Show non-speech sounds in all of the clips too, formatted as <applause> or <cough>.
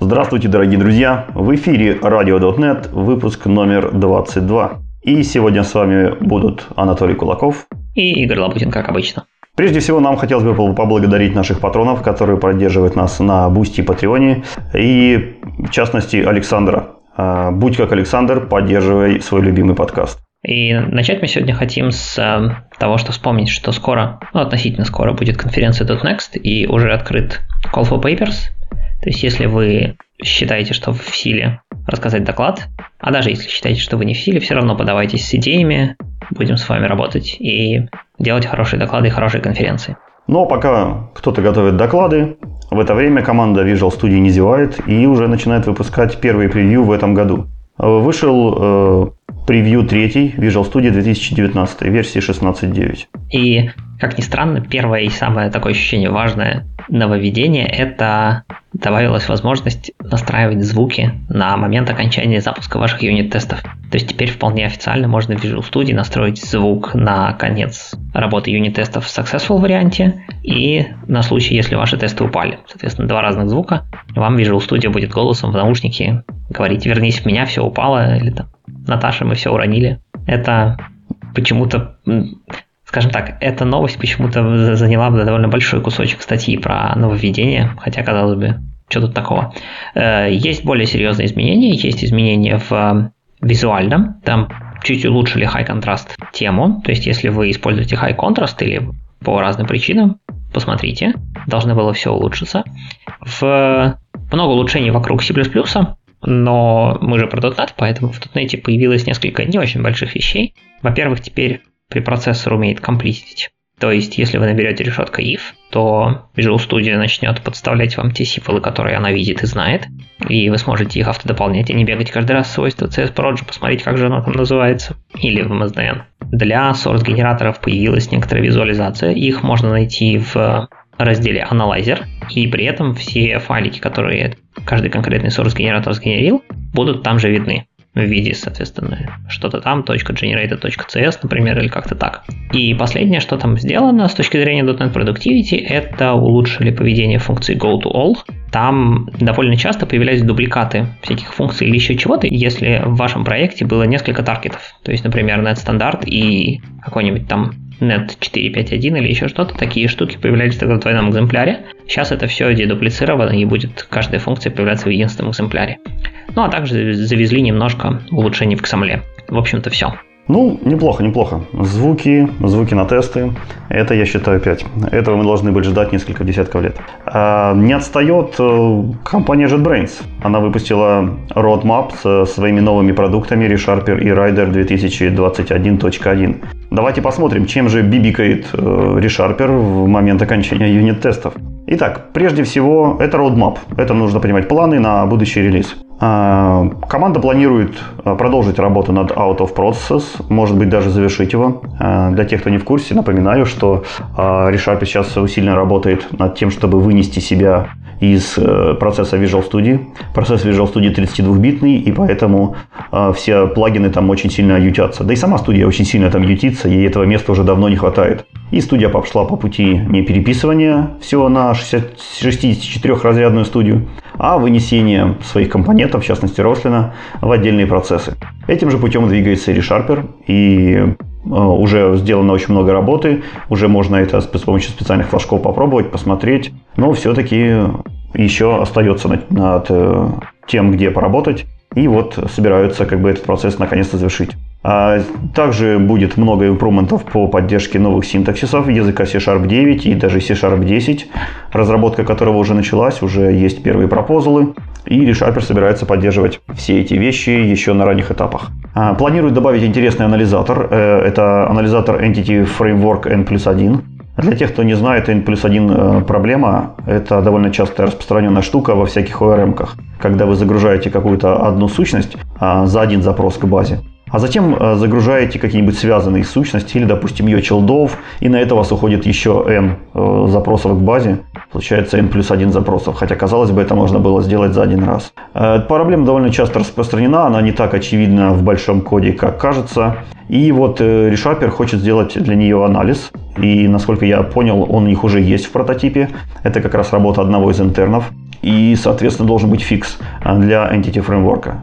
Здравствуйте, дорогие друзья! В эфире RadioDotNet, выпуск номер 22. И сегодня с вами будут Анатолий Кулаков и Игорь Лабутин, как обычно. Прежде всего, нам хотелось бы поблагодарить наших патронов, которые поддерживают нас на Boosty и Патреоне, и, в частности, Александра. А, будь как Александр, поддерживай свой любимый подкаст. И начать мы сегодня хотим с э, того, что вспомнить, что скоро, ну, относительно скоро будет конференция DotNext, и уже открыт Call for Papers. То есть, если вы считаете, что в силе рассказать доклад, а даже если считаете, что вы не в силе, все равно подавайтесь с идеями, будем с вами работать и делать хорошие доклады и хорошие конференции. Но пока кто-то готовит доклады, в это время команда Visual Studio не зевает и уже начинает выпускать первые превью в этом году. Вышел э, превью третий Visual Studio 2019, версии 16.9. И, как ни странно, первое и самое такое ощущение важное нововведение – это добавилась возможность настраивать звуки на момент окончания запуска ваших юнит-тестов. То есть теперь вполне официально можно в Visual Studio настроить звук на конец работы юнит-тестов в Successful варианте и на случай, если ваши тесты упали. Соответственно, два разных звука. Вам Visual Studio будет голосом в наушнике говорить «вернись в меня, все упало» или там «Наташа, мы все уронили». Это почему-то скажем так, эта новость почему-то заняла довольно большой кусочек статьи про нововведение, хотя, казалось бы, что тут такого. Э, есть более серьезные изменения, есть изменения в э, визуальном, там чуть улучшили high contrast тему, то есть если вы используете high contrast или по разным причинам, посмотрите, должно было все улучшиться. В много улучшений вокруг C++, но мы же про .NET, поэтому в .NET появилось несколько не очень больших вещей. Во-первых, теперь препроцессор умеет комплистить. То есть, если вы наберете решетка if, то Visual Studio начнет подставлять вам те символы, которые она видит и знает, и вы сможете их автодополнять, и не бегать каждый раз свойства CSProj, посмотреть, как же оно там называется, или в MSDN. Для source генераторов появилась некоторая визуализация, их можно найти в разделе Analyzer, и при этом все файлики, которые каждый конкретный source генератор сгенерил, будут там же видны в виде, соответственно, что-то там, .generated.cs, например, или как-то так. И последнее, что там сделано с точки зрения .NET Productivity, это улучшили поведение функции go to all. Там довольно часто появлялись дубликаты всяких функций или еще чего-то, если в вашем проекте было несколько таргетов. То есть, например, net стандарт и какой-нибудь там net 4.5.1 или еще что-то, такие штуки появлялись тогда в двойном экземпляре. Сейчас это все дедуплицировано и будет каждая функция появляться в единственном экземпляре. Ну а также завезли немножко улучшений в XAML. В общем-то все. Ну, неплохо, неплохо. Звуки, звуки на тесты. Это, я считаю, 5. Этого мы должны были ждать несколько десятков лет. А, не отстает э, компания JetBrains. Она выпустила roadmap со своими новыми продуктами ReSharper и Rider 2021.1. Давайте посмотрим, чем же бибикает э, ReSharper в момент окончания юнит-тестов. Итак, прежде всего, это roadmap. Это нужно понимать планы на будущий релиз. А, команда планирует а, продолжить работу над Out of Process, может быть даже завершить его. А, для тех, кто не в курсе, напоминаю, что ReSharp сейчас усиленно работает над тем, чтобы вынести себя из э, процесса Visual Studio. Процесс Visual Studio 32-битный, и поэтому все плагины там очень сильно ютятся. Да и сама студия очень сильно там ютится, и этого места уже давно не хватает. И студия пошла по пути не переписывания всего на 64-разрядную студию, а вынесение своих компонентов, в частности Рослина, в отдельные процессы. Этим же путем двигается ReSharper, и э, уже сделано очень много работы, уже можно это с помощью специальных флажков попробовать, посмотреть, но все-таки еще остается над, над э, тем, где поработать, и вот собираются как бы этот процесс наконец-то завершить. А также будет много импрументов по поддержке новых синтаксисов. Языка C-Sharp 9 и даже C-Sharp 10, разработка которого уже началась, уже есть первые пропозалы, и ReSharper собирается поддерживать все эти вещи еще на ранних этапах. А, планирует добавить интересный анализатор. Э, это анализатор Entity Framework N плюс 1. Для тех, кто не знает, N плюс 1 э, проблема – это довольно частая распространенная штука во всяких ORM-ках. Когда вы загружаете какую-то одну сущность а, за один запрос к базе, а затем э, загружаете какие-нибудь связанные сущности или, допустим, ее челдов, и на это у вас уходит еще n э, запросов к базе. Получается n плюс 1 запросов, хотя, казалось бы, это можно было сделать за один раз. Э, эта проблема довольно часто распространена, она не так очевидна в большом коде, как кажется. И вот ReSharper хочет сделать для нее анализ, и, насколько я понял, он у них уже есть в прототипе. Это как раз работа одного из интернов. И, соответственно, должен быть фикс для Entity Framework.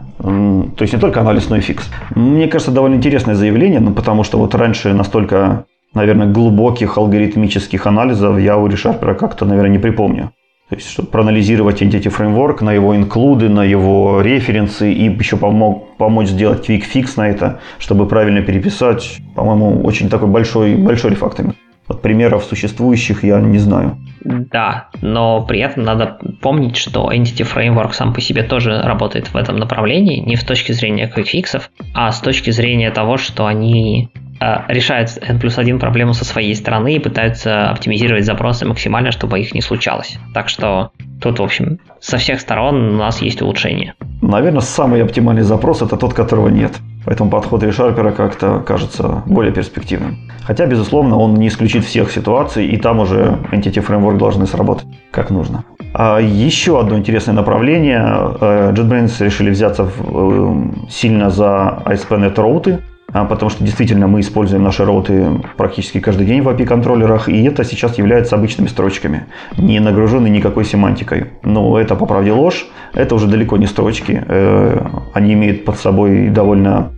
То есть не только анализ, но и фикс. Мне кажется, довольно интересное заявление, ну, потому что вот раньше настолько, наверное, глубоких алгоритмических анализов я у ReSharper как-то, наверное, не припомню. То есть, чтобы проанализировать Entity Framework на его инклюды, на его референсы и еще помог, помочь сделать quick fix на это, чтобы правильно переписать, по-моему, очень такой большой, большой рефакторинг. Вот примеров существующих я не знаю. Да, но при этом надо помнить, что Entity Framework сам по себе тоже работает в этом направлении, не с точки зрения quick а с точки зрения того, что они Э, решают N плюс 1 проблему со своей стороны и пытаются оптимизировать запросы максимально, чтобы их не случалось. Так что тут, в общем, со всех сторон у нас есть улучшение. Наверное, самый оптимальный запрос – это тот, которого нет. Поэтому подход ReSharper как-то кажется более перспективным. Хотя, безусловно, он не исключит всех ситуаций, и там уже Entity Framework должны сработать как нужно. А еще одно интересное направление. Э, JetBrains решили взяться э, сильно за ASP.NET роуты. А, потому что действительно мы используем наши роуты практически каждый день в API-контроллерах, и это сейчас является обычными строчками, не нагруженной никакой семантикой. Но это, по правде, ложь, это уже далеко не строчки, э, они имеют под собой довольно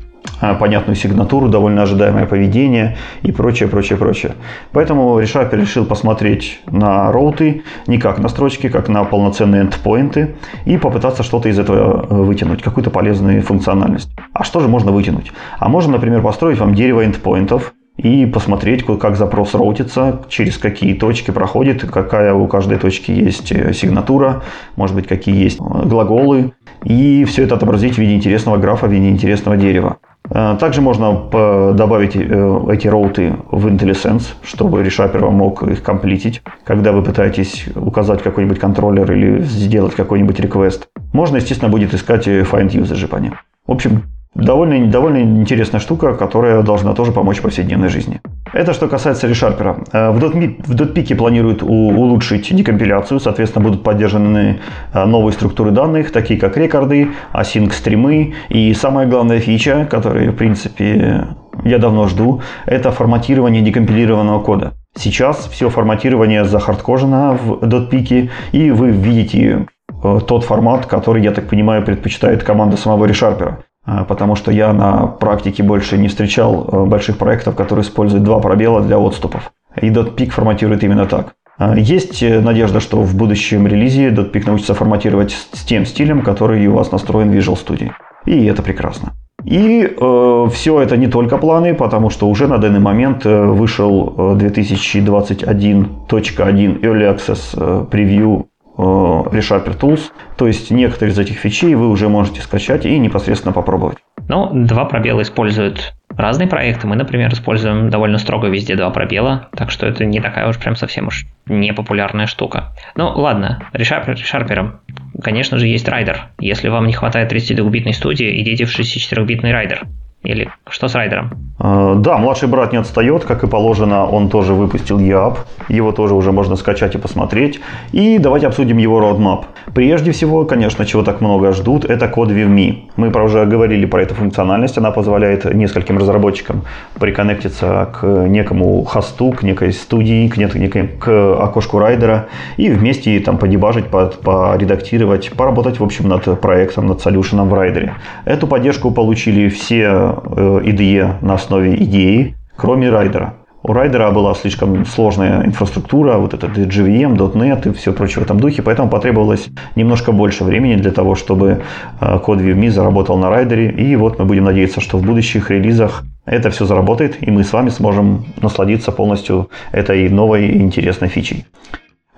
понятную сигнатуру, довольно ожидаемое поведение и прочее, прочее, прочее. Поэтому ReSharper решил посмотреть на роуты не как на строчки, как на полноценные эндпоинты и попытаться что-то из этого э, вытянуть, какую-то полезную функциональность. А что же можно вытянуть? А можно, например, построить вам дерево эндпоинтов, и посмотреть, как запрос роутится, через какие точки проходит, какая у каждой точки есть э, сигнатура, может быть, какие есть э, глаголы, и все это отобразить в виде интересного графа, в виде интересного дерева. Э, также можно добавить э, эти роуты в IntelliSense, чтобы ReSharper вам мог их комплитить, когда вы пытаетесь указать какой-нибудь контроллер или сделать какой-нибудь request. Можно, естественно, будет искать find usage по ним. В общем, Довольно, довольно интересная штука, которая должна тоже помочь в повседневной жизни. Это что касается ReSharper. Э, в, в .PIC планируют улучшить декомпиляцию, соответственно, будут поддержаны э, новые структуры данных, такие как рекорды, async стримы и самая главная фича, которую, в принципе, я давно жду, это форматирование декомпилированного кода. Сейчас все форматирование захардкожено в .PIC, и вы видите э, тот формат, который, я так понимаю, предпочитает команда самого ReSharper. А, потому что я на практике больше не встречал э, больших проектов, которые используют два пробела для отступов. И .peak форматирует именно так. А, есть э, надежда, что в будущем релизе .peak научится форматировать с тем стилем, который у вас настроен в Visual Studio. И это прекрасно. И э, все это не только планы, потому что уже на данный момент э, вышел 2021.1 Early Access превью ReSharper Tools. То есть некоторые из этих фичей вы уже можете скачать и непосредственно попробовать. Ну, два пробела используют разные проекты. Мы, например, используем довольно строго везде два пробела, так что это не такая уж прям совсем уж непопулярная штука. Ну, ладно, ReSharper, ReSharper. Конечно же, есть Rider. Если вам не хватает 32-битной студии, идите в 64-битный Rider. Или что с райдером? А, да, младший брат не отстает, как и положено, он тоже выпустил EAP, его тоже уже можно скачать и посмотреть. И давайте обсудим его roadmap. Прежде всего, конечно, чего так много ждут, это код VME. Мы уже говорили про эту функциональность, она позволяет нескольким разработчикам приконнектиться к некому хосту, к некой студии, к, некой, к окошку райдера и вместе там подебажить, поредактировать, поработать, в общем, над проектом, над солюшеном в райдере. Эту поддержку получили все IDE э, на основе идеи, кроме райдера. У райдера была слишком сложная инфраструктура, вот этот JVM, .NET и все прочее в этом духе, поэтому потребовалось немножко больше времени для того, чтобы э, код VME заработал на райдере. И вот мы будем надеяться, что в будущих релизах это все заработает, и мы с вами сможем насладиться полностью этой новой интересной фичей.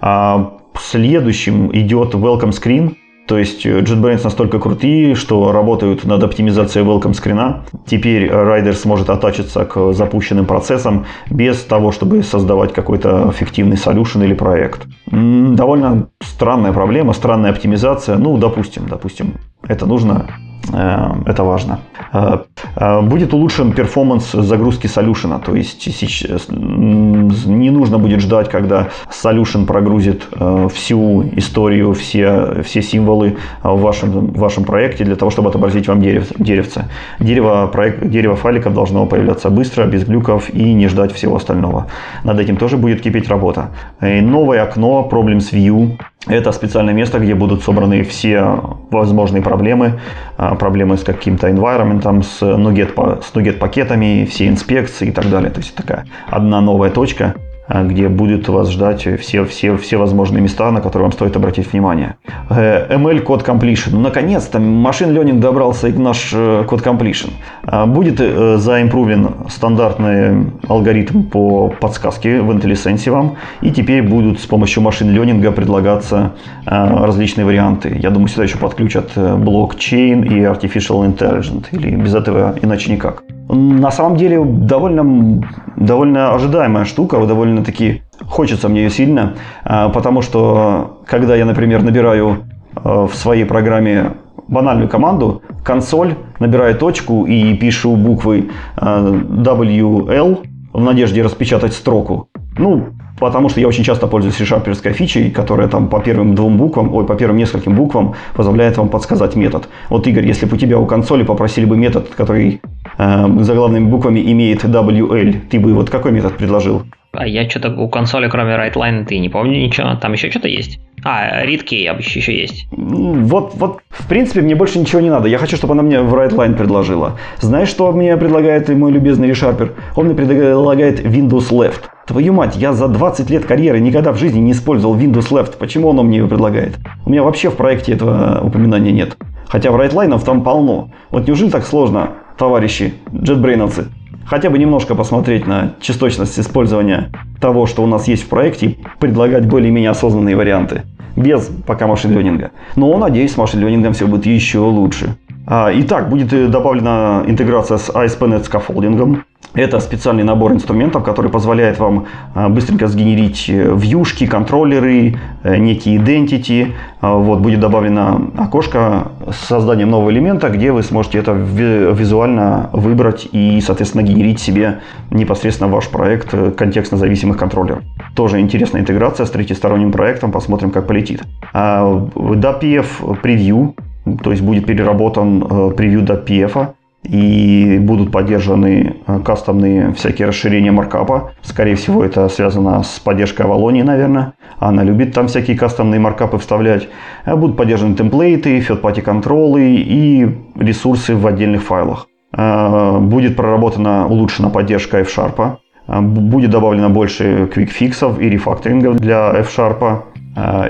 А следующим идет Welcome Screen – то есть э, JetBrains настолько крутые, что работают над оптимизацией welcome screen а. Теперь Rider сможет аттачиться к запущенным процессам без того, чтобы создавать какой-то фиктивный solution или проект. Довольно странная проблема, странная оптимизация. Ну, допустим, допустим, это нужно это важно. Э, э, будет улучшен перформанс загрузки солюшена, то есть не нужно будет ждать, когда solution прогрузит всю историю, все, все символы в вашем, в вашем проекте для того, чтобы отобразить вам дерев, деревце. Дерево, проект, дерево файликов должно появляться быстро, без глюков и не ждать всего остального. Над этим тоже будет кипеть работа. И новое окно Problems View Это специальное место, где будут собраны все возможные проблемы, а, проблемы с каким-то environment, с NuGet, с NuGet пакетами, все инспекции и так далее. То есть такая одна новая точка, где будет вас ждать все, все, все возможные места, на которые вам стоит обратить внимание. Э, ML код completion. Ну, наконец-то машин learning добрался и наш э, код completion. А, будет э, заимпровен стандартный алгоритм по подсказке в IntelliSense вам, и теперь будут с помощью машин ленинга предлагаться различные варианты. Я думаю, сюда еще подключат блокчейн и artificial intelligence, или без этого иначе никак. На самом деле довольно, довольно ожидаемая штука, довольно-таки хочется мне ее сильно, а, потому что когда я, например, набираю а, в своей программе банальную команду, консоль, набираю точку и пишу буквы а, WL в надежде распечатать строку. Ну, потому что я очень часто пользуюсь решаперской фичей, которая там по первым двум буквам, ой, по первым нескольким буквам позволяет вам подсказать метод. Вот, Игорь, если бы у тебя у консоли попросили бы метод, который э, заглавными буквами имеет WL, ты бы вот какой метод предложил? А я что-то у консоли, кроме WriteLine, ты не помню ничего. Там еще что-то есть? А, readkey еще есть. Вот, вот, в принципе, мне больше ничего не надо. Я хочу, чтобы она мне в WriteLine предложила. Знаешь, что мне предлагает мой любезный ReSharper? Он мне предлагает Windows Left. Твою мать, я за 20 лет карьеры никогда в жизни не использовал WindowLeft. Почему он мне его предлагает? У меня вообще в проекте этого упоминания нет. Хотя WriteLine ов там полно. Вот неужели так сложно, товарищи джетбрейновцы? Хотя бы немножко посмотреть на частотность использования того, что у нас есть в проекте, и предлагать более-менее осознанные варианты. Без пока machine learning а. Но, надеюсь, с machine learning ом все будет еще лучше. А, итак, будет добавлена интеграция с ASP.NET scaffolding ом. Это специальный набор инструментов, который позволяет вам а, быстренько сгенерить э, вьюшки, контроллеры, э, некие identity. А, вот, будет добавлено окошко с созданием нового элемента, где вы сможете это визуально выбрать и, соответственно, генерить себе непосредственно ваш проект э, контекстно зависимых контроллеров. Тоже интересная интеграция с третьесторонним проектом, посмотрим, как полетит. DAPF превью, то есть будет переработан превью DAPF и будут поддержаны э, кастомные всякие расширения маркапа. Скорее всего, это связано с поддержкой Авалонии, наверное. Она любит там всякие кастомные маркапы вставлять. Э, будут поддержаны темплейты, third-party контролы и ресурсы в отдельных файлах. Э, будет проработана улучшена поддержка F-Sharp. Будет добавлено больше квикфиксов и рефакторингов для F-Sharp.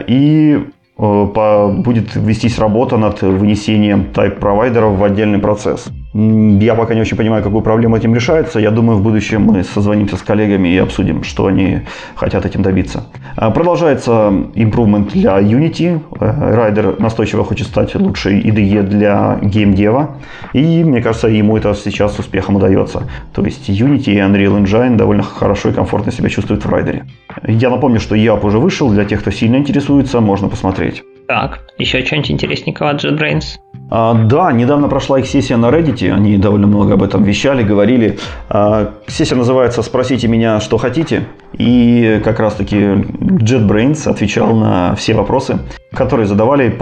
И будет вестись работа над вынесением type-провайдеров в отдельный процесс. Я пока не очень понимаю, какую проблему этим решается. Я думаю, в будущем мы созвонимся с коллегами и обсудим, что они хотят этим добиться. А, продолжается импровмент для Unity. Райдер настойчиво хочет стать лучшей IDE для геймдева. И мне кажется, ему это сейчас с успехом удается. То есть Unity и Unreal Engine довольно хорошо и комфортно себя чувствуют в райдере. Я напомню, что YAP уже вышел. Для тех, кто сильно интересуется, можно посмотреть. Так, еще что-нибудь интересненького от JetBrains? А, да, недавно прошла их сессия на Reddit, они довольно много об этом вещали, говорили. А, сессия называется «Спросите меня, что хотите». И как раз-таки JetBrains отвечал на все вопросы, которые задавали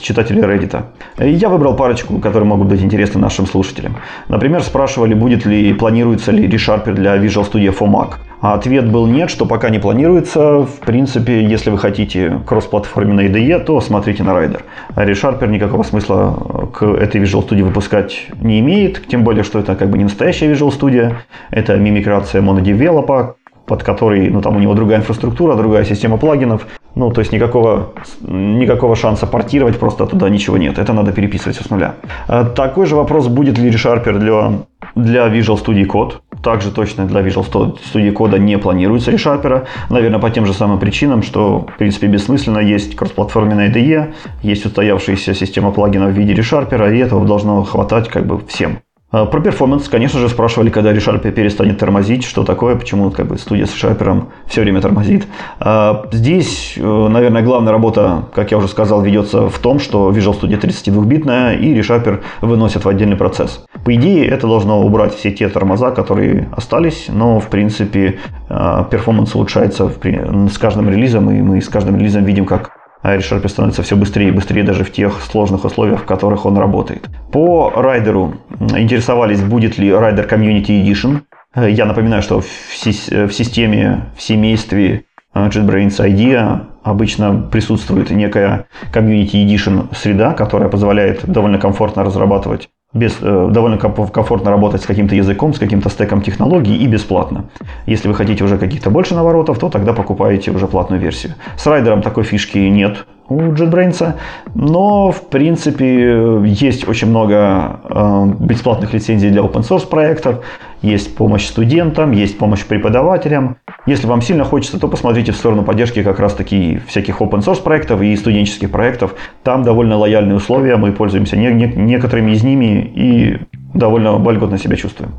читатели Reddit. Я выбрал парочку, которые могут быть интересны нашим слушателям. Например, спрашивали, будет ли, планируется ли ReSharper для Visual Studio for Mac. А ответ был нет, что пока не планируется. В принципе, если вы хотите кроссплатформенной IDE, то смотрите на Rider. А ReSharper никакого смысла к этой Visual Studio выпускать не имеет, тем более, что это как бы не настоящая Visual Studio, это мимикрация монодевелопа, под который, ну там у него другая инфраструктура, другая система плагинов, ну то есть никакого, никакого шанса портировать просто туда ничего нет, это надо переписывать с нуля. А такой же вопрос, будет ли ReSharper для, для Visual Studio Code, также точно для Visual Studio Code не планируется ReSharper, наверное по тем же самым причинам, что в принципе бессмысленно, есть кроссплатформенная IDE, есть устоявшаяся система плагинов в виде ReSharper, и этого должно хватать как бы всем. А, про performance, конечно же, спрашивали, когда ReSharper перестанет тормозить, что такое, почему как бы, студия с ReSharper все время тормозит. А, здесь, э, наверное, главная работа, как я уже сказал, ведется в том, что Visual Studio 32-битная и ReSharper выносят в отдельный процесс. По идее, это должно убрать все те тормоза, которые остались, но, в принципе, а, performance улучшается с каждым релизом, и мы с каждым релизом видим, как а ReSharper становится все быстрее и быстрее даже в тех сложных условиях, в которых он работает. По райдеру интересовались, будет ли Rider Community Edition. Я напоминаю, что в, системе, в семействе JetBrains IDEA обычно присутствует некая Community Edition среда, которая позволяет довольно комфортно разрабатывать без, э, довольно комфортно работать с каким-то языком, с каким-то стеком технологий и бесплатно. Если вы хотите уже каких-то больше наворотов, то тогда покупаете уже платную версию. С райдером такой фишки нет у JetBrains, но в принципе есть очень много э, бесплатных лицензий для open source проектов, есть помощь студентам, есть помощь преподавателям. Если вам сильно хочется, то посмотрите в сторону поддержки как раз таки всяких open source проектов и студенческих проектов. Там довольно лояльные условия, мы пользуемся не, не, некоторыми из ними и довольно вольготно себя чувствуем.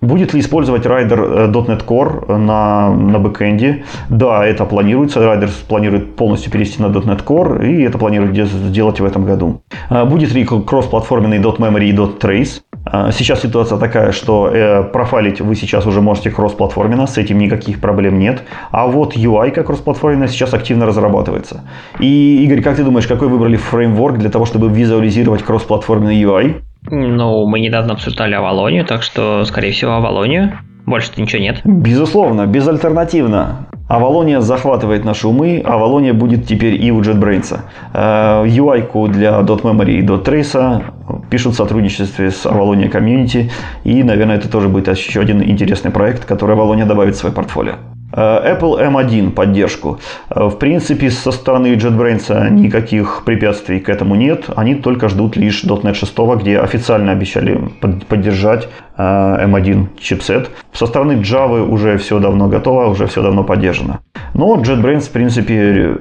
Будет ли использовать Rider .NET Core на, на бэкэнде? Да, это планируется. Rider планирует полностью перейти на .NET Core, и это планирует сделать в этом году. А, будет ли кроссплатформенный .memory и .trace? А, сейчас ситуация такая, что э, профайлить вы сейчас уже можете кроссплатформенно, с этим никаких проблем нет. А вот UI как кроссплатформенно сейчас активно разрабатывается. И, Игорь, как ты думаешь, какой выбрали фреймворк для того, чтобы визуализировать кроссплатформенный UI? Ну, мы недавно обсуждали Авалонию, так что, скорее всего, Авалонию. Больше-то ничего нет. Безусловно, безальтернативно. Авалония захватывает наши умы, Авалония будет теперь и у JetBrains. UI-ку э, для .memory и .trace пишут в сотрудничестве с Avalonia Community, и, наверное, это тоже будет еще один интересный проект, который Avalonia добавит в свое портфолио. Э, Apple M1 поддержку. Э, в принципе, со стороны JetBrains никаких препятствий к этому нет. Они только ждут лишь .NET 6, где официально обещали поддержать M1 э, чипсет. Со стороны Java уже все давно готово, уже все давно поддержано. Но JetBrains, в принципе,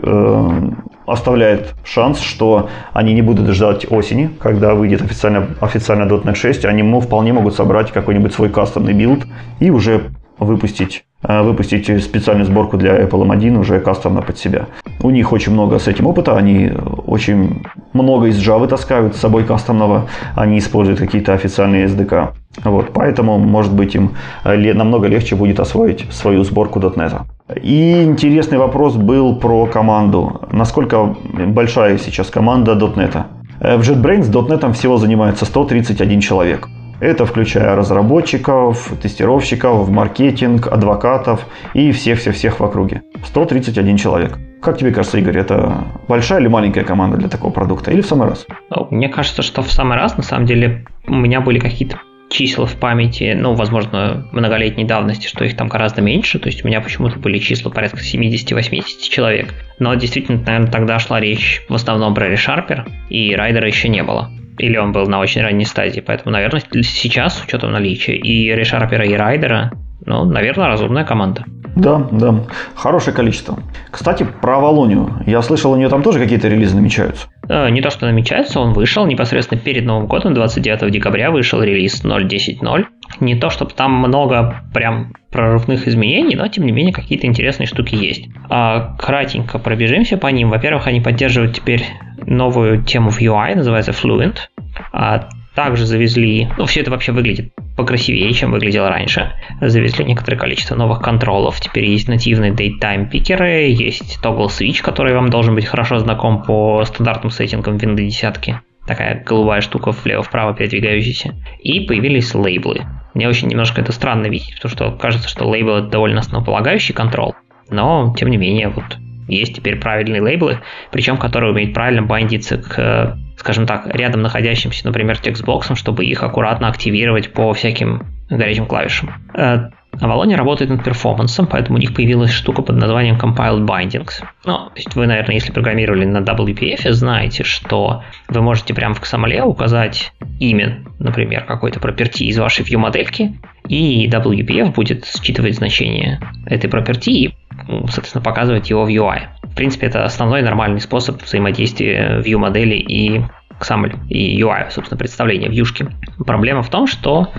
оставляет шанс, что они не будут ждать осени, когда выйдет официально, официально .NET 6. Они вполне могут собрать какой-нибудь свой кастомный build и уже выпустить выпустить специальную сборку для Apple M1 уже кастомно под себя. У них очень много с этим опыта, они очень много из Java таскают с собой кастомного, они используют какие-то официальные SDK. Вот, поэтому, может быть, им э, намного легче будет освоить свою сборку .NET. И интересный вопрос был про команду. Насколько большая сейчас команда .NET? Э, в JetBrains .NET всего занимается 131 человек. Это включая разработчиков, тестировщиков, маркетинг, адвокатов и всех-всех-всех в округе. 131 человек. Как тебе кажется, Игорь, это большая или маленькая команда для такого продукта? Или в самый раз? Ну, мне кажется, что в самый раз, на самом деле, у меня были какие-то числа в памяти, ну, возможно, многолетней давности, что их там гораздо меньше, то есть у меня почему-то были числа порядка 70-80 человек. Но действительно, наверное, тогда шла речь в основном про ReSharper, и райдера еще не было или он был на очень ранней стадии. Поэтому, наверное, сейчас, с учетом наличия и решарпера, и райдера, ну, наверное, разумная команда. Да, да, хорошее количество. Кстати, про Авалонию. Я слышал, у нее там тоже какие-то релизы намечаются. Э, не то, что намечается, он вышел непосредственно перед Новым годом, 29 декабря вышел релиз 0.10.0. Не то, чтобы там много прям прорывных изменений, но тем не менее какие-то интересные штуки есть. А, кратенько пробежимся по ним. Во-первых, они поддерживают теперь новую тему в UI, называется Fluent. А, также завезли, ну все это вообще выглядит покрасивее, чем выглядело раньше. Завезли некоторое количество новых контролов. Теперь есть нативные daytime пикеры, есть toggle switch, который вам должен быть хорошо знаком по стандартным сеттингам Windows 10. Такая голубая штука влево-вправо передвигающаяся. И появились лейблы. Мне очень немножко это странно видеть, потому что кажется, что лейбл это довольно основополагающий контрол. Но, тем не менее, вот есть теперь правильные лейблы, причем которые умеют правильно бандиться к, скажем так, рядом находящимся, например, текстбоксам, чтобы их аккуратно активировать по всяким горячим клавишам. Э, Avalon работает над перформансом, поэтому у них появилась штука под названием Compiled Bindings. Ну, то есть вы, наверное, если программировали на WPF, знаете, что вы можете прямо в XML указать имя, например, какой-то property из вашей view модельки, и WPF будет считывать значение этой property и, соответственно, показывать его в UI. В принципе, это основной нормальный способ взаимодействия view модели и XAML и UI, собственно, представления вьюшки. Проблема в том, что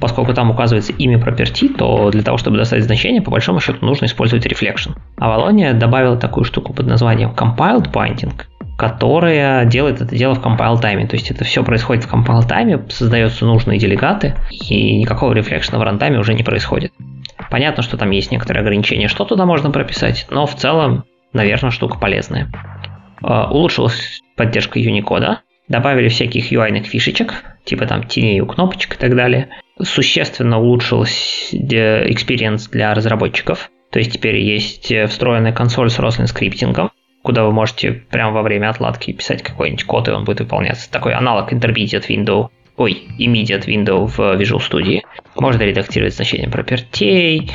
поскольку там указывается имя property, то для того, чтобы достать значение, по большому счету нужно использовать reflection. А Valonia добавила такую штуку под названием compiled binding, которая делает это дело в compile тайме. То есть это все происходит в compile тайме, создаются нужные делегаты, и никакого рефлекшена в рантайме уже не происходит. Понятно, что там есть некоторые ограничения, что туда можно прописать, но в целом, наверное, штука полезная. А, улучшилась поддержка Unicode, добавили всяких UI-ных фишечек, типа там теней у кнопочек и так далее. Существенно улучшилась experience для разработчиков. То есть теперь есть э, встроенная консоль с Roslyn скриптингом, куда вы можете прямо во время отладки писать какой-нибудь код, и он будет выполняться. Такой аналог Intermediate Window, ой, Immediate Window в Visual Studio. Можно редактировать значения пропертей,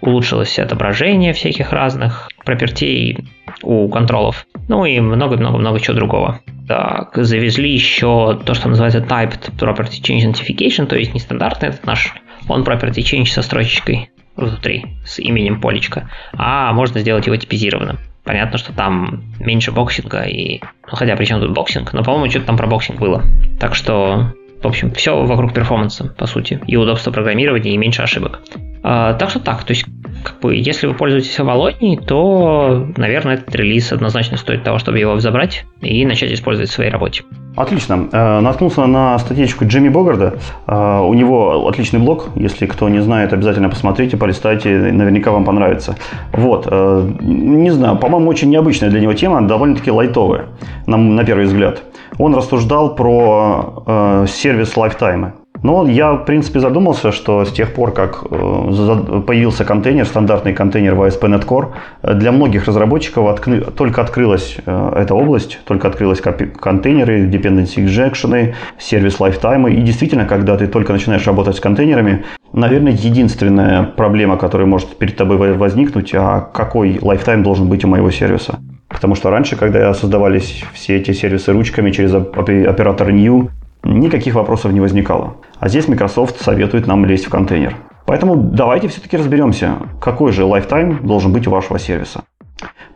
улучшилось отображение всяких разных пропертей у контролов, ну и много-много-много чего другого. Так, завезли еще то, что называется Typed Property Change Identification, то есть нестандартный этот наш он Property Change со строчечкой внутри, с именем полечка, а можно сделать его типизированным. Понятно, что там меньше boxing а и... Ну, хотя при чем тут boxing? Но, по-моему, что-то там про boxing было. Так что, в общем, все вокруг перформанса, по сути. И удобство программирования, и меньше ошибок. А, так что так, то есть как бы, если вы пользуетесь Авалонией, то, наверное, этот релиз однозначно стоит того, чтобы его забрать и начать использовать в своей работе. Отлично. Э, наткнулся на статейку Джимми Богарда. Э, у него отличный блог. Если кто не знает, обязательно посмотрите, полистайте. Наверняка вам понравится. Вот. Э, не знаю, по-моему, очень необычная для него тема, довольно-таки лайтовая, на, на первый взгляд. Он рассуждал про сервис Lifetime. Но я, в принципе, задумался, что с тех пор, как э, появился контейнер, стандартный контейнер в ASP.NET Core, для многих разработчиков только открылась э, эта область, только открылась контейнеры, dependency injection, сервис lifetime. И действительно, когда ты только начинаешь работать с контейнерами, наверное, единственная проблема, которая может перед тобой возникнуть, а какой lifetime должен быть у моего сервиса. Потому что раньше, когда создавались все эти сервисы ручками через оператор new, никаких вопросов не возникало. А здесь Microsoft советует нам лезть в контейнер. Поэтому давайте все-таки разберемся, какой же lifetime должен быть у вашего сервиса.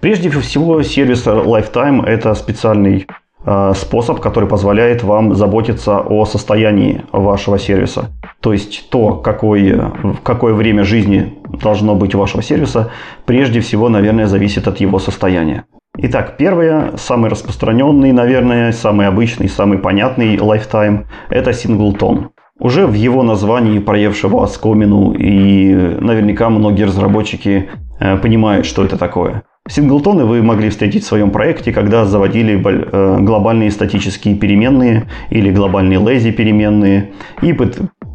Прежде всего, сервис Lifetime – это специальный э, способ, который позволяет вам заботиться о состоянии вашего сервиса. То есть то, какое, какое время жизни должно быть у вашего сервиса, прежде всего, наверное, зависит от его состояния. Итак, первое, самый распространенный, наверное, самый обычный, самый понятный lifetime – это синглтон. Уже в его названии, проевшего оскомину, и наверняка многие разработчики э, понимают, что это такое. Синглтоны вы могли встретить в своем проекте, когда заводили э, глобальные статические переменные или глобальные lazy переменные и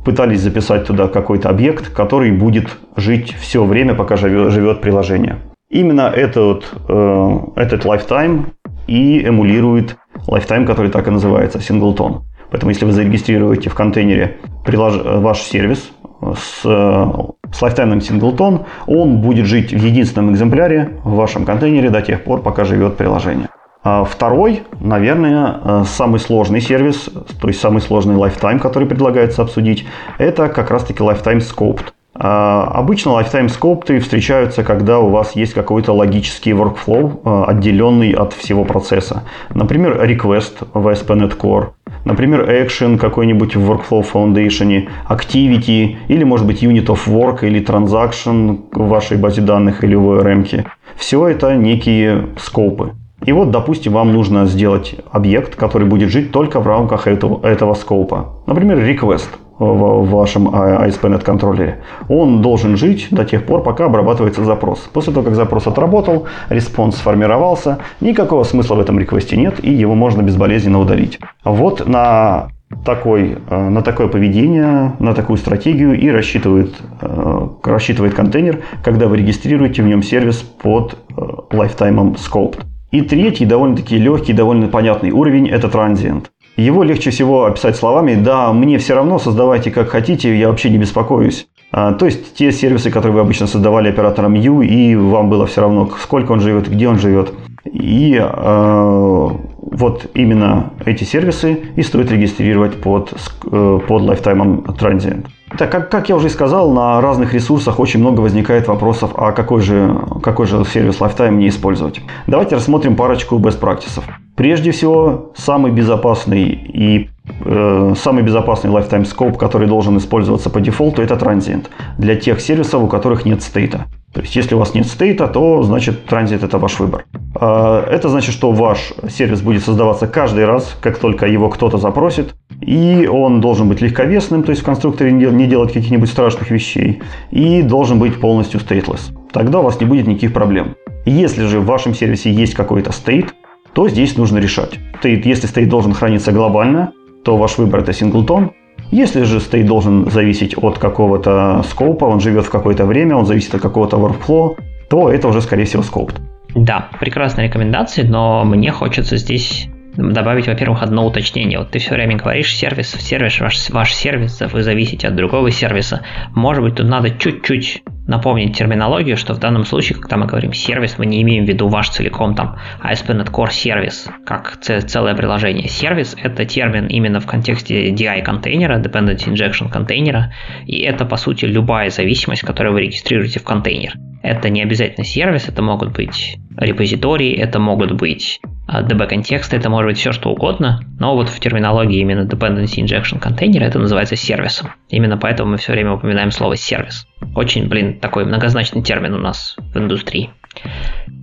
пытались записать туда какой-то объект, который будет жить все время, пока живет приложение. Именно этот, э, этот lifetime и эмулирует lifetime, который так и называется, singleton. Поэтому если вы зарегистрируете в контейнере прилож... ваш сервис с, с lifetime singleton, он будет жить в единственном экземпляре в вашем контейнере до тех пор, пока живет приложение. А второй, наверное, э, самый сложный сервис, то есть самый сложный lifetime, который предлагается обсудить, это как раз-таки lifetime scoped. А, обычно lifetime скопты встречаются, когда у вас есть какой-то логический workflow, а, отделенный от всего процесса. Например, request в ASP.NET Core, например, action какой-нибудь в Workflow Foundation, activity, или, может быть, unit of work, или transaction в вашей базе данных или в ORM. Все это некие скопы. И вот, допустим, вам нужно сделать объект, который будет жить только в рамках этого, этого скопа. Например, request в вашем ASP.NET контроллере. Он должен жить до тех пор, пока обрабатывается запрос. После того, как запрос отработал, response сформировался, никакого смысла в этом request е нет, и его можно безболезненно удалить. Вот на такой, э, на такое поведение, на такую стратегию и рассчитывает, э, рассчитывает контейнер, когда вы регистрируете в нем сервис под э, lifetime scoped. И третий, довольно-таки легкий, довольно понятный уровень – это transient. Его легче всего описать словами «да, мне все равно, создавайте как хотите, я вообще не беспокоюсь». А, то есть те сервисы, которые вы обычно создавали оператором U, и вам было все равно, сколько он живет, где он живет. И э, вот именно эти сервисы и стоит регистрировать под, э, под Lifetime Transient. Так, как, как я уже сказал, на разных ресурсах очень много возникает вопросов, а какой же, какой же сервис Lifetime не использовать. Давайте рассмотрим парочку best practices. Прежде всего, самый безопасный и э, самый безопасный lifetime scope, который должен использоваться по дефолту, это transient для тех сервисов, у которых нет стейта. То есть, если у вас нет стейта, то значит транзит это ваш выбор. А, это значит, что ваш сервис будет создаваться каждый раз, как только его кто-то запросит. И он должен быть легковесным, то есть в конструкторе не делать каких-нибудь страшных вещей. И должен быть полностью stateless. Тогда у вас не будет никаких проблем. Если же в вашем сервисе есть какой-то стейт, то здесь нужно решать. State, если стейт должен храниться глобально, то ваш выбор это синглтон. Если же стейт должен зависеть от какого-то скопа, он живет в какое-то время, он зависит от какого-то workflow, то это уже, скорее всего, скоп. Да, прекрасные рекомендации, но мне хочется здесь добавить, во-первых, одно уточнение. Вот ты все время говоришь сервис, сервис, ваш, ваш сервис, вы зависите от другого сервиса. Может быть, тут надо чуть-чуть напомнить терминологию, что в данном случае, когда мы говорим сервис, мы не имеем в виду ваш целиком там ASP.NET Core сервис, как целое приложение. Сервис — это термин именно в контексте DI контейнера, Dependency Injection контейнера, и это, по сути, любая зависимость, которую вы регистрируете в контейнер. Это не обязательно сервис, это могут быть репозитории, это могут быть DB-контексты, это может быть все что угодно, но вот в терминологии именно Dependency Injection контейнера это называется сервисом. Именно поэтому мы все время упоминаем слово сервис. Очень, блин, такой многозначный термин у нас в индустрии.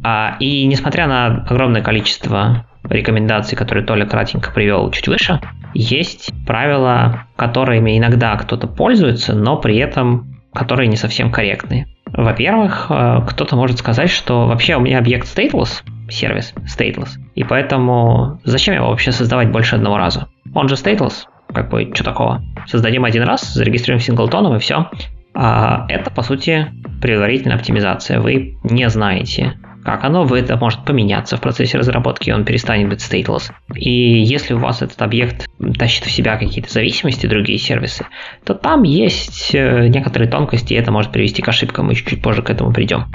А, и несмотря на огромное количество рекомендаций, которые Толя кратенько привел чуть выше, есть правила, которыми иногда кто-то пользуется, но при этом которые не совсем корректные. Во-первых, э, кто-то может сказать, что вообще у меня объект stateless, сервис stateless, и поэтому зачем его вообще создавать больше одного раза? Он же stateless, как бы, что такого? Создадим один раз, зарегистрируем синглтоном и все. А это, по сути, предварительная оптимизация. Вы не знаете, как оно, это может поменяться в процессе разработки, он перестанет быть stateless. И если у вас этот объект тащит в себя какие-то зависимости, другие сервисы, то там есть э, некоторые тонкости, и это может привести к ошибкам, мы чуть-чуть позже к этому придем.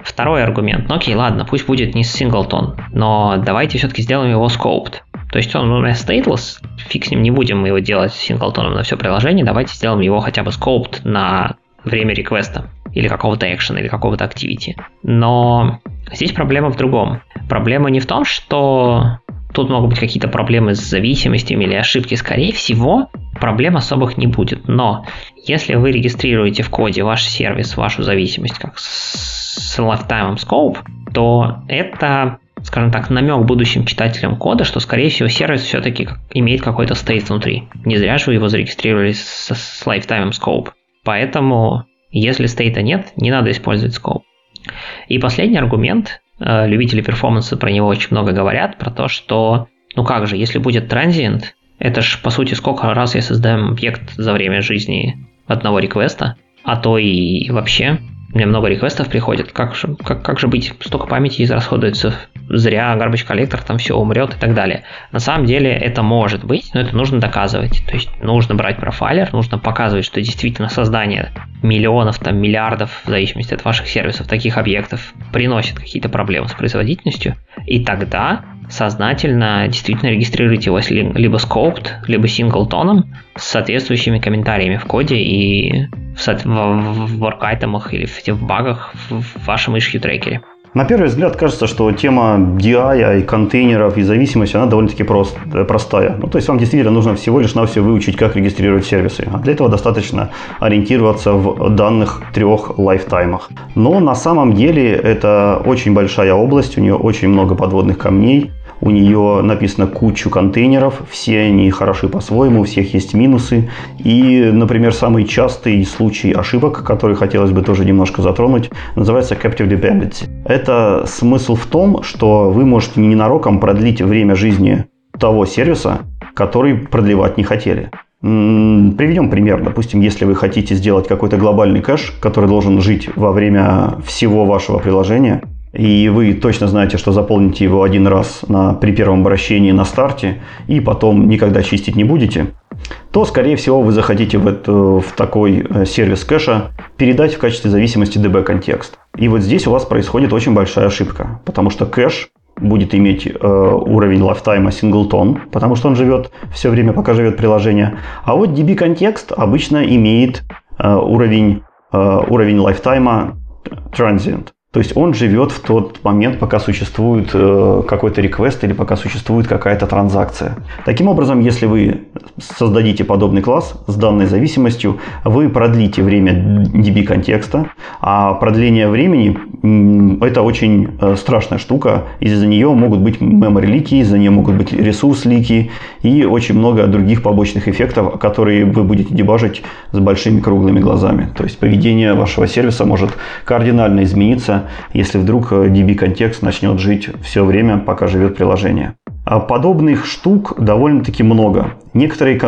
Второй аргумент. Ну окей, ладно, пусть будет не синглтон, но давайте все-таки сделаем его scoped. То есть он у нас stateless, фиг с ним не будем его делать синглтоном на все приложение, давайте сделаем его хотя бы scoped на время реквеста или какого-то экшена, или какого-то activity. Но здесь проблема в другом. Проблема не в том, что тут могут быть какие-то проблемы с зависимостями или ошибки. Скорее всего, проблем особых не будет. Но если вы регистрируете в коде ваш сервис, вашу зависимость как с lifetime scope, то это скажем так, намек будущим читателям кода, что, скорее всего, сервис все-таки имеет какой-то стейт внутри. Не зря же вы его зарегистрировали с, с lifetime scope. Поэтому если стейта нет, не надо использовать скоп. И последний аргумент, э, любители перформанса про него очень много говорят, про то, что, ну как же, если будет транзиент, это ж, по сути, сколько раз я создаю объект за время жизни одного реквеста, а то и вообще меня много реквестов приходит, как же, как, как же быть, столько памяти израсходуется зря, garbage коллектор там все умрет и так далее. На самом деле это может быть, но это нужно доказывать. То есть нужно брать профайлер, нужно показывать, что действительно создание миллионов, там, миллиардов, в зависимости от ваших сервисов, таких объектов приносит какие-то проблемы с производительностью, и тогда сознательно действительно регистрируйте его либо scoped, либо синглтоном с соответствующими комментариями в коде и в, в, в work или в, в багах в вашем issue трекере. На первый взгляд кажется, что тема DI и контейнеров и зависимости, она довольно-таки прост, э, простая. Ну, то есть вам действительно нужно всего лишь на все выучить, как регистрировать сервисы. А для этого достаточно ориентироваться в данных трех лайфтаймах. Но на самом деле это очень большая область, у нее очень много подводных камней. У нее написано кучу контейнеров, все они хороши по-своему, у всех есть минусы. И, например, самый частый случай ошибок, который хотелось бы тоже немножко затронуть, называется Captive Dependency. Это смысл в том, что вы можете ненароком продлить время жизни того сервиса, который продлевать не хотели. Приведем пример. Допустим, если вы хотите сделать какой-то глобальный кэш, который должен жить во время всего вашего приложения, и вы точно знаете, что заполните его один раз на, при первом обращении на старте, и потом никогда чистить не будете, то, скорее всего, вы захотите в, это, в такой э, сервис кэша передать в качестве зависимости DB-контекст. И вот здесь у вас происходит очень большая ошибка, потому что кэш будет иметь э, уровень лайфтайма синглтон, потому что он живет все время, пока живет приложение. А вот DB-контекст обычно имеет э, уровень, э, уровень лайфтайма transient. То есть он живет в тот момент, пока существует э, какой-то реквест или пока существует какая-то транзакция. Таким образом, если вы создадите подобный класс с данной зависимостью, вы продлите время DB контекста, а продление времени – это очень э, страшная штука. Из-за нее могут быть memory лики, из-за нее могут быть ресурс лики и очень много других побочных эффектов, которые вы будете дебажить с большими круглыми глазами. То есть поведение вашего сервиса может кардинально измениться если вдруг э, DB-контекст начнет жить все время, пока живет приложение. А подобных штук довольно-таки много. Некоторые,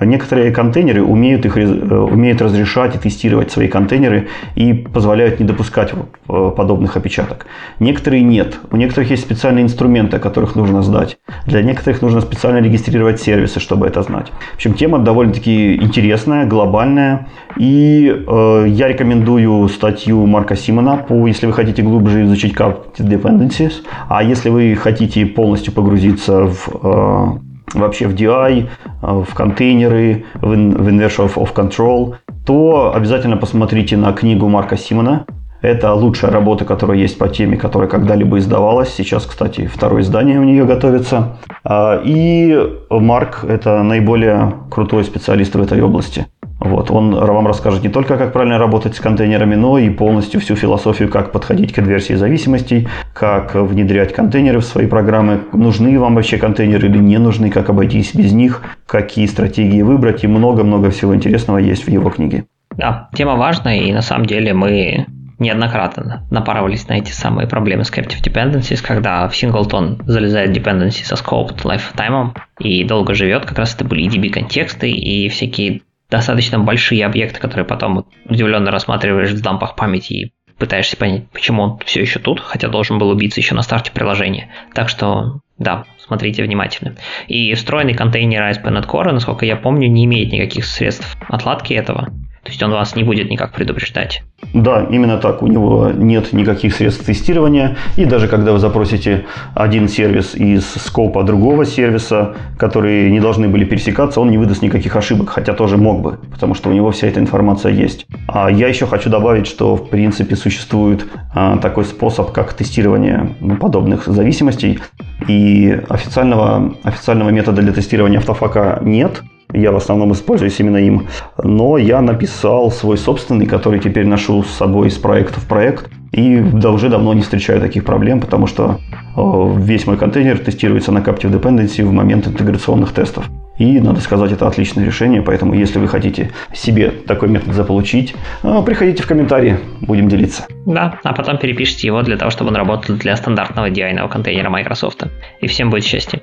некоторые контейнеры умеют, их, умеют разрешать и тестировать свои контейнеры и позволяют не допускать подобных опечаток. Некоторые нет. У некоторых есть специальные инструменты, о которых нужно знать. Для некоторых нужно специально регистрировать сервисы, чтобы это знать. В общем, тема довольно-таки интересная, глобальная. И э, я рекомендую статью Марка Симона по, если вы хотите глубже изучить Captive Dependencies. А если вы хотите полностью погрузиться в э, вообще в DI, э, в контейнеры, в Inversion of Control, то обязательно посмотрите на книгу Марка Симона. Это лучшая работа, которая есть по теме, которая когда-либо издавалась. Сейчас, кстати, второе издание у нее готовится. А, и Марк – это наиболее крутой специалист в этой области. Вот, он вам расскажет не только, как правильно работать с контейнерами, но и полностью всю философию, как подходить к инверсии зависимостей, как внедрять контейнеры в свои программы, нужны вам вообще контейнеры или не нужны, как обойтись без них, какие стратегии выбрать, и много-много всего интересного есть в его книге. Да, тема важная, и на самом деле мы неоднократно напарывались на эти самые проблемы с Captive Dependencies, когда в Singleton залезает dependency со scoped lifetime и долго живет, как раз это были EDB контексты и всякие достаточно большие объекты, которые потом удивленно рассматриваешь в дампах памяти и пытаешься понять, почему он все еще тут, хотя должен был убиться еще на старте приложения. Так что, да, смотрите внимательно. И встроенный контейнер ASP.NET Core, насколько я помню, не имеет никаких средств отладки этого. То есть он вас не будет никак предупреждать. Да, именно так. У него нет никаких средств тестирования. И даже когда вы запросите один сервис из скопа другого сервиса, которые не должны были пересекаться, он не выдаст никаких ошибок, хотя тоже мог бы, потому что у него вся эта информация есть. А я еще хочу добавить, что в принципе существует а, такой способ, как тестирование подобных зависимостей. И официального, официального метода для тестирования автофака нет. Я в основном используюсь именно им. Но я написал свой собственный, который теперь ношу с собой из проекта в проект. И уже давно не встречаю таких проблем, потому что весь мой контейнер тестируется на Captive Dependency в момент интеграционных тестов. И, надо сказать, это отличное решение, поэтому если вы хотите себе такой метод заполучить, приходите в комментарии, будем делиться. Да, а потом перепишите его для того, чтобы он работал для стандартного DI контейнера Microsoft. И всем будет счастье.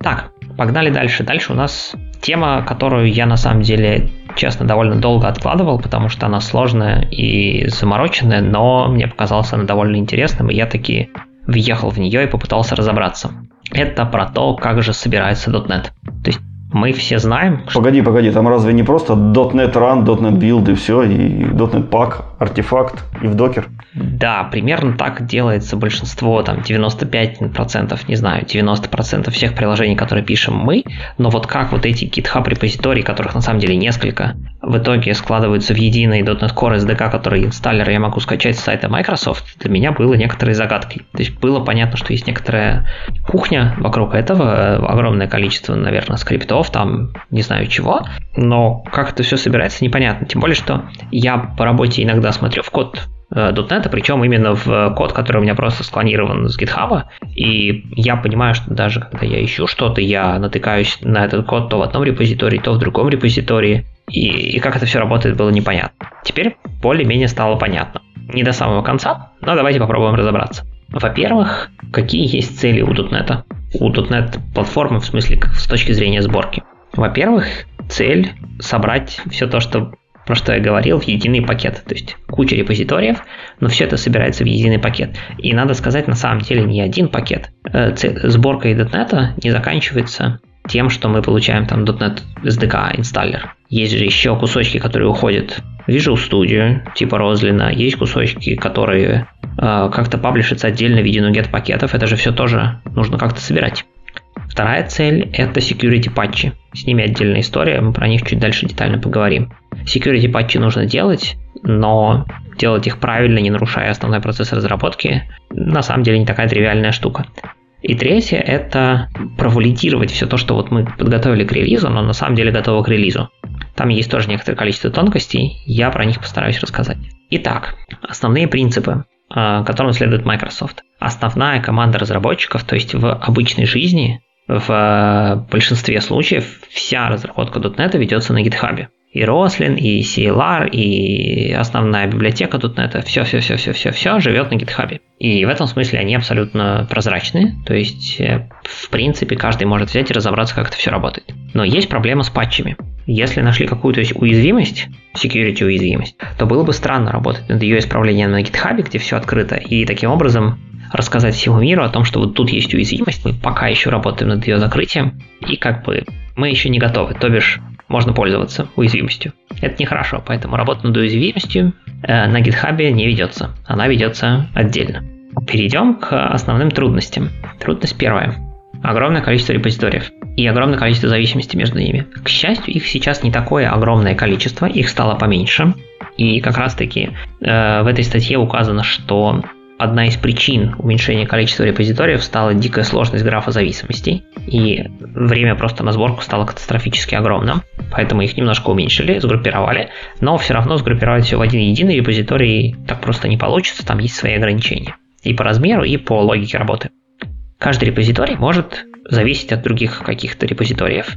Так, погнали дальше. Дальше у нас тема, которую я на самом деле, честно, довольно долго откладывал, потому что она сложная и замороченная, но мне показалось она довольно интересным, и я таки въехал в нее и попытался разобраться. Это про то, как же собирается .NET. То есть мы все знаем... Погоди, погоди, там разве не просто .NET Run, .NET Build и все, и .NET Pack, артефакт и в докер? Да, примерно так делается большинство, там 95%, не знаю, 90% всех приложений, которые пишем мы, но вот как вот эти GitHub репозитории, которых на самом деле несколько, в итоге складываются в единый .NET Core SDK, который инсталлер я могу скачать с сайта Microsoft, для меня было некоторой загадкой. То есть было понятно, что есть некоторая кухня вокруг этого, огромное количество, наверное, скриптов, там не знаю чего, но как это все собирается, непонятно. Тем более, что я по работе иногда смотрю в код .NET, э, причем именно в код, который у меня просто склонирован с GitHub. И я понимаю, что даже когда я ищу что-то, я натыкаюсь на этот код то в одном репозитории, то в другом репозитории. И, и как это все работает, было непонятно. Теперь более-менее стало понятно. Не до самого конца, но давайте попробуем разобраться. Во-первых, какие есть цели у .NET? У .NET платформы в смысле с точки зрения сборки. Во-первых, цель собрать все то, что про что я говорил, в единый пакет. То есть куча репозиториев, но все это собирается в единый пакет. И надо сказать, на самом деле не один пакет. Э, сборка .NET не заканчивается тем, что мы получаем там .NET SDK инсталлер. Есть же еще кусочки, которые уходят в Visual Studio, типа Розлина. Есть кусочки, которые э, как-то паблишатся отдельно в виде NuGet пакетов. Это же все тоже нужно как-то собирать. Вторая цель – это security патчи. С ними отдельная история, мы про них чуть дальше детально поговорим. Security патчи нужно делать, но делать их правильно, не нарушая основной процесс разработки, на самом деле не такая тривиальная штука. И третье – это провалидировать все то, что вот мы подготовили к релизу, но на самом деле готово к релизу. Там есть тоже некоторое количество тонкостей, я про них постараюсь рассказать. Итак, основные принципы, а, которым следует Microsoft. Основная команда разработчиков, то есть в обычной жизни, в большинстве случаев вся разработка .NET ведется на GitHub и Roslyn, и CLR, и основная библиотека это все-все-все-все-все-все живет на GitHub. И в этом смысле они абсолютно прозрачные, то есть, э, в принципе, каждый может взять и разобраться, как это все работает. Но есть проблема с патчами. Если нашли какую-то уязвимость, security уязвимость, то было бы странно работать над ее исправлением на GitHub, где все открыто, и таким образом рассказать всему миру о том, что вот тут есть уязвимость, мы пока еще работаем над ее закрытием, и как бы мы еще не готовы, то бишь можно пользоваться уязвимостью. Это нехорошо, поэтому работа над уязвимостью э, на GitHub не ведется, она ведется отдельно. Перейдем к основным трудностям. Трудность первая. Огромное количество репозиториев и огромное количество зависимостей между ними. К счастью, их сейчас не такое огромное количество, их стало поменьше. И как раз-таки э, в этой статье указано, что одна из причин уменьшения количества репозиториев стала дикая сложность графа зависимостей, и время просто на сборку стало катастрофически огромным, поэтому их немножко уменьшили, сгруппировали, но все равно сгруппировать все в один единый репозиторий так просто не получится, там есть свои ограничения. И по размеру, и по логике работы. Каждый репозиторий может зависеть от других каких-то репозиториев.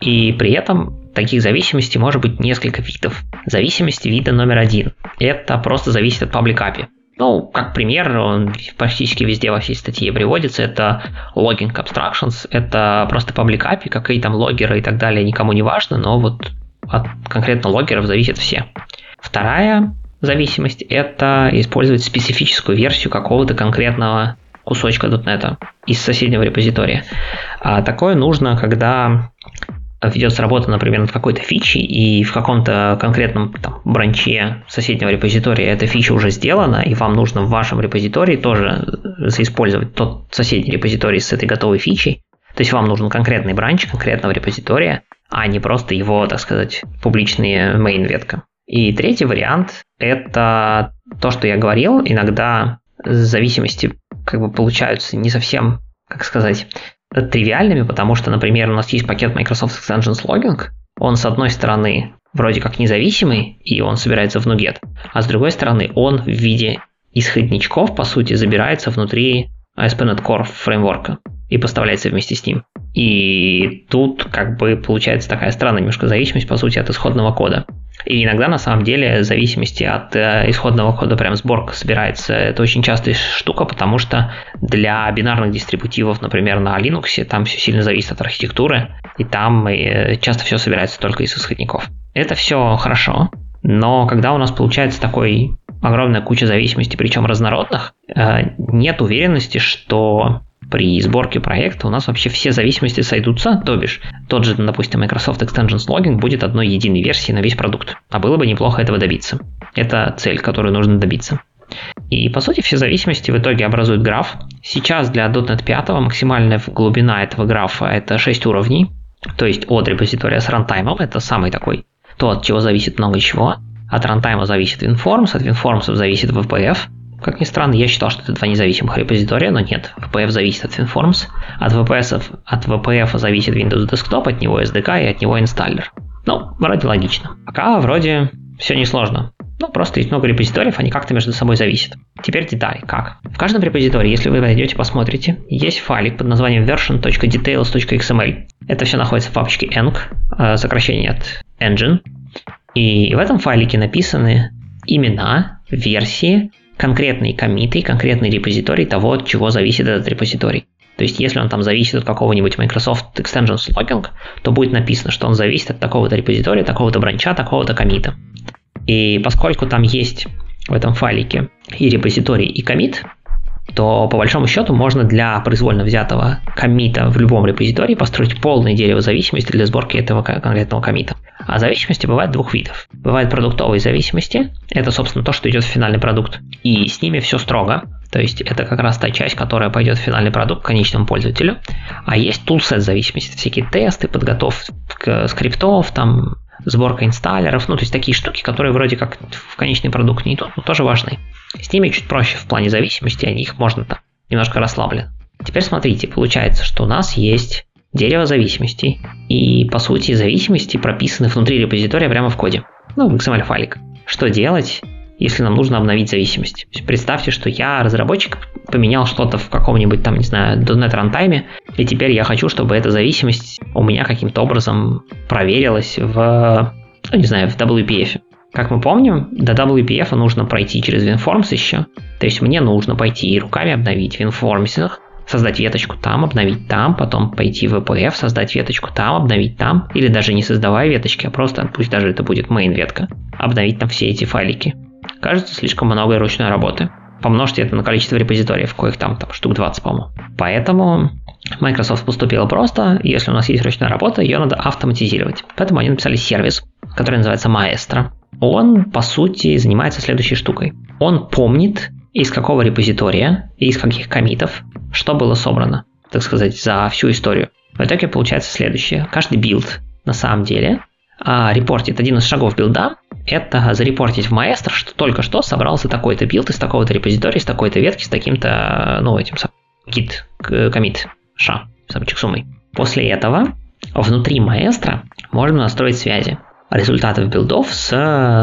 И при этом таких зависимостей может быть несколько видов. Зависимость вида номер один. Это просто зависит от public API. Ну, как пример, он практически везде во всей статье приводится, это logging abstractions, это просто public API, какие там логеры и так далее, никому не важно, но вот от конкретно логеров зависят все. Вторая зависимость – это использовать специфическую версию какого-то конкретного кусочка .NET из соседнего репозитория. А такое нужно, когда ведется работа, например, над какой-то фичей, и в каком-то конкретном там, бранче соседнего репозитория эта фича уже сделана, и вам нужно в вашем репозитории тоже использовать тот соседний репозиторий с этой готовой фичей. То есть вам нужен конкретный бранч конкретного репозитория, а не просто его, так сказать, публичная main-ветка. И третий вариант – это то, что я говорил, иногда зависимости как бы получаются не совсем, как сказать, тривиальными, потому что, например, у нас есть пакет Microsoft Extensions Logging, он, с одной стороны, вроде как независимый, и он собирается в NuGet, а с другой стороны, он в виде исходничков, по сути, забирается внутри ASP.NET Core фреймворка и поставляется вместе с ним. И тут как бы получается такая странная немножко зависимость, по сути, от исходного кода. И иногда, на самом деле, в зависимости от э, исходного кода прям сборка собирается. Это очень частая штука, потому что для бинарных дистрибутивов, например, на Linux, там все сильно зависит от архитектуры, и там э, часто все собирается только из исходников. Это все хорошо, но когда у нас получается такой огромная куча зависимостей, причем разнородных, э, нет уверенности, что при сборке проекта у нас вообще все зависимости сойдутся, то бишь тот же, допустим, Microsoft Extensions Logging будет одной единой версией на весь продукт. А было бы неплохо этого добиться. Это цель, которую нужно добиться. И по сути все зависимости в итоге образуют граф. Сейчас для .NET 5 максимальная глубина этого графа это 6 уровней, то есть от репозитория с рантаймом, это самый такой, то от чего зависит много чего. От рантайма зависит WinForms, от WinForms зависит VPF, как ни странно, я считал, что это два независимых репозитория, но нет. VPF зависит от WinForms, от VPS, от VPF зависит Windows Desktop, от него SDK и от него инсталлер. Ну, вроде логично. Пока вроде все несложно. Ну, просто есть много репозиториев, они как-то между собой зависят. Теперь детали. Как? В каждом репозитории, если вы найдете, посмотрите, есть файлик под названием version.details.xml. Это все находится в папочке enc, э, сокращение от engine. И в этом файлике написаны имена, версии, конкретные комиты, конкретный репозиторий того, от чего зависит этот репозиторий. То есть, если он там зависит от какого-нибудь Microsoft Extensions Logging, то будет написано, что он зависит от такого-то репозитория, такого-то бранча, такого-то комита. И поскольку там есть в этом файлике и репозиторий, и комит, то по большому счету можно для произвольно взятого комита в любом репозитории построить полное дерево зависимости для сборки этого конкретного комита. А зависимости бывает двух видов. Бывают продуктовые зависимости, это, собственно, то, что идет в финальный продукт, и с ними все строго, то есть это как раз та часть, которая пойдет в финальный продукт конечному пользователю. А есть тулсет зависимости, всякие тесты, подготовка скриптов, там сборка инсталлеров, ну то есть такие штуки, которые вроде как в конечный продукт не идут, но тоже важны. С ними чуть проще в плане зависимости, они их можно там немножко расслабленно. Теперь смотрите, получается, что у нас есть дерево зависимостей, и по сути зависимости прописаны внутри репозитория прямо в коде, ну, в XML файлик. Что делать, если нам нужно обновить зависимость? представьте, что я, разработчик, поменял что-то в каком-нибудь там, не знаю, .NET рантайме, и теперь я хочу, чтобы эта зависимость у меня каким-то образом проверилась в, ну, не знаю, в WPF. Как мы помним, до WPF нужно пройти через WinForms еще. То есть мне нужно пойти и руками обновить WinForms создать веточку там, обновить там, потом пойти в EPF, создать веточку там, обновить там, или даже не создавая веточки, а просто, пусть даже это будет main ветка, обновить там все эти файлики. Кажется, слишком много ручной работы. Помножьте это на количество репозиториев, коих там, там штук 20, по-моему. Поэтому Microsoft поступила просто, если у нас есть ручная работа, ее надо автоматизировать. Поэтому они написали сервис, который называется Maestro. Он, по сути, занимается следующей штукой. Он помнит, из какого репозитория и из каких комитов что было собрано, так сказать, за всю историю. В итоге получается следующее. Каждый билд на самом деле а, репортит один из шагов билда, это зарепортить в Maestro, что только что собрался такой-то билд из такого-то репозитория, из такой-то ветки, с таким-то, ну, этим git commit SHA, чек-суммой. После этого внутри Maestro можно настроить связи результатов билдов с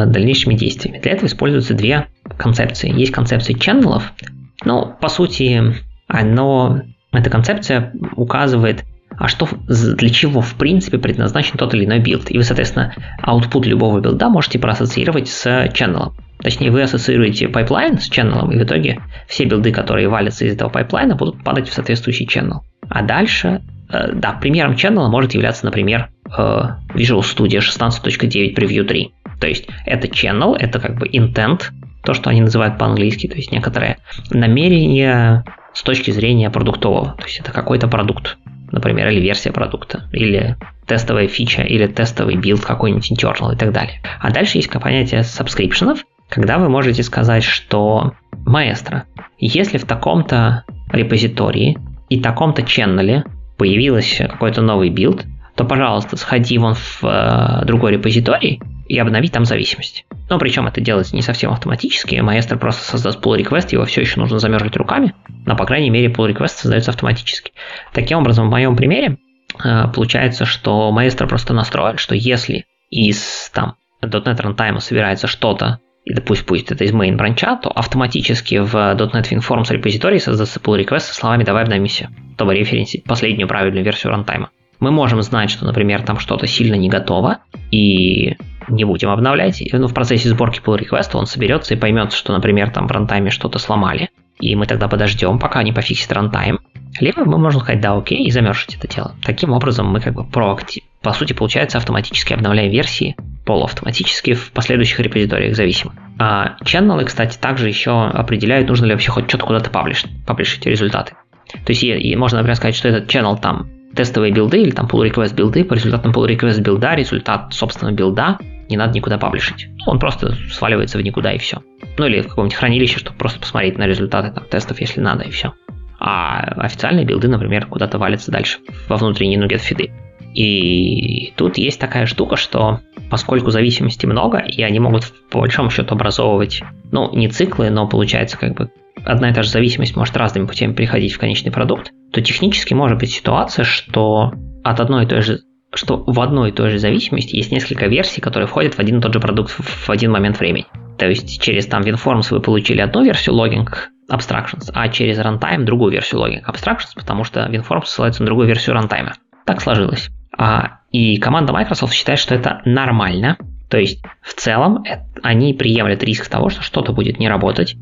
дальнейшими действиями. Для этого используются две концепции. Есть концепция channel ов, но по сути оно, эта концепция указывает, а что, для чего в принципе предназначен тот или иной билд. И вы, соответственно, output любого билда можете проассоциировать с channel ом. Точнее, вы ассоциируете пайплайн с channel ом, и в итоге все билды, которые валятся из этого пайплайна, будут падать в соответствующий channel. А дальше, э, да, примером channel а может являться, например, э, Visual Studio 16.9 Preview 3. То есть это channel, это как бы intent, то, что они называют по-английски, то есть некоторое намерение с точки зрения продуктового. То есть это какой-то продукт, например, или версия продукта, или тестовая фича, или тестовый билд какой-нибудь internal и так далее. А дальше есть понятие subscription ов, когда вы можете сказать, что маэстро, если в таком-то репозитории и таком-то channel е появился какой-то новый билд, то, пожалуйста, сходи вон в э, другой репозиторий и обнови там зависимость. Но причем это делается не совсем автоматически. Маэстро просто создаст pull request, его все еще нужно замержить руками, но, по крайней мере, pull request создается автоматически. Таким образом, в моем примере э, получается, что Маэстро просто настроен, что если из там .NET Runtime собирается что-то, и пусть будет это из main бранча, то автоматически в .NET WinForms репозитории создастся pull request со словами «давай обновимся», чтобы референсить последнюю правильную версию рантайма. Мы можем знать, что, например, там что-то сильно не готово, и не будем обновлять. Ну, в процессе сборки pull request он соберется и поймет, что, например, там в рантайме что-то сломали, и мы тогда подождем, пока они пофиксят рантайм. Либо мы можем сказать «да, окей» и замержить это дело. Таким образом мы как бы проактив, по сути, получается, автоматически обновляем версии полуавтоматически в последующих репозиториях зависимо. А channel ы, кстати, также еще определяют, нужно ли вообще хоть что-то куда-то паблишить, паблишить результаты. То есть и можно, например, сказать, что этот channel там тестовые билды или там pull request билды, по результатам pull request билда, результат, собственно, билда не надо никуда паблишить. Он просто сваливается в никуда и все. Ну или в каком-нибудь хранилище, чтобы просто посмотреть на результаты там, тестов, если надо, и все. А официальные билды, например, куда-то валятся дальше, во внутренние нугет фиды. И тут есть такая штука, что поскольку зависимости много, и они могут по большому счету образовывать, ну, не циклы, но получается как бы одна и та же зависимость может разными путями приходить в конечный продукт, то технически может быть ситуация, что от одной и той же что в одной и той же зависимости есть несколько версий, которые входят в один и тот же продукт в один момент времени. То есть через там WinForms вы получили одну версию logging abstractions, а через runtime другую версию logging abstractions, потому что WinForms ссылается на другую версию runtime. Так сложилось. А, и команда Microsoft считает, что это нормально. То есть в целом это, они приемлят риск того, что что-то будет не работать,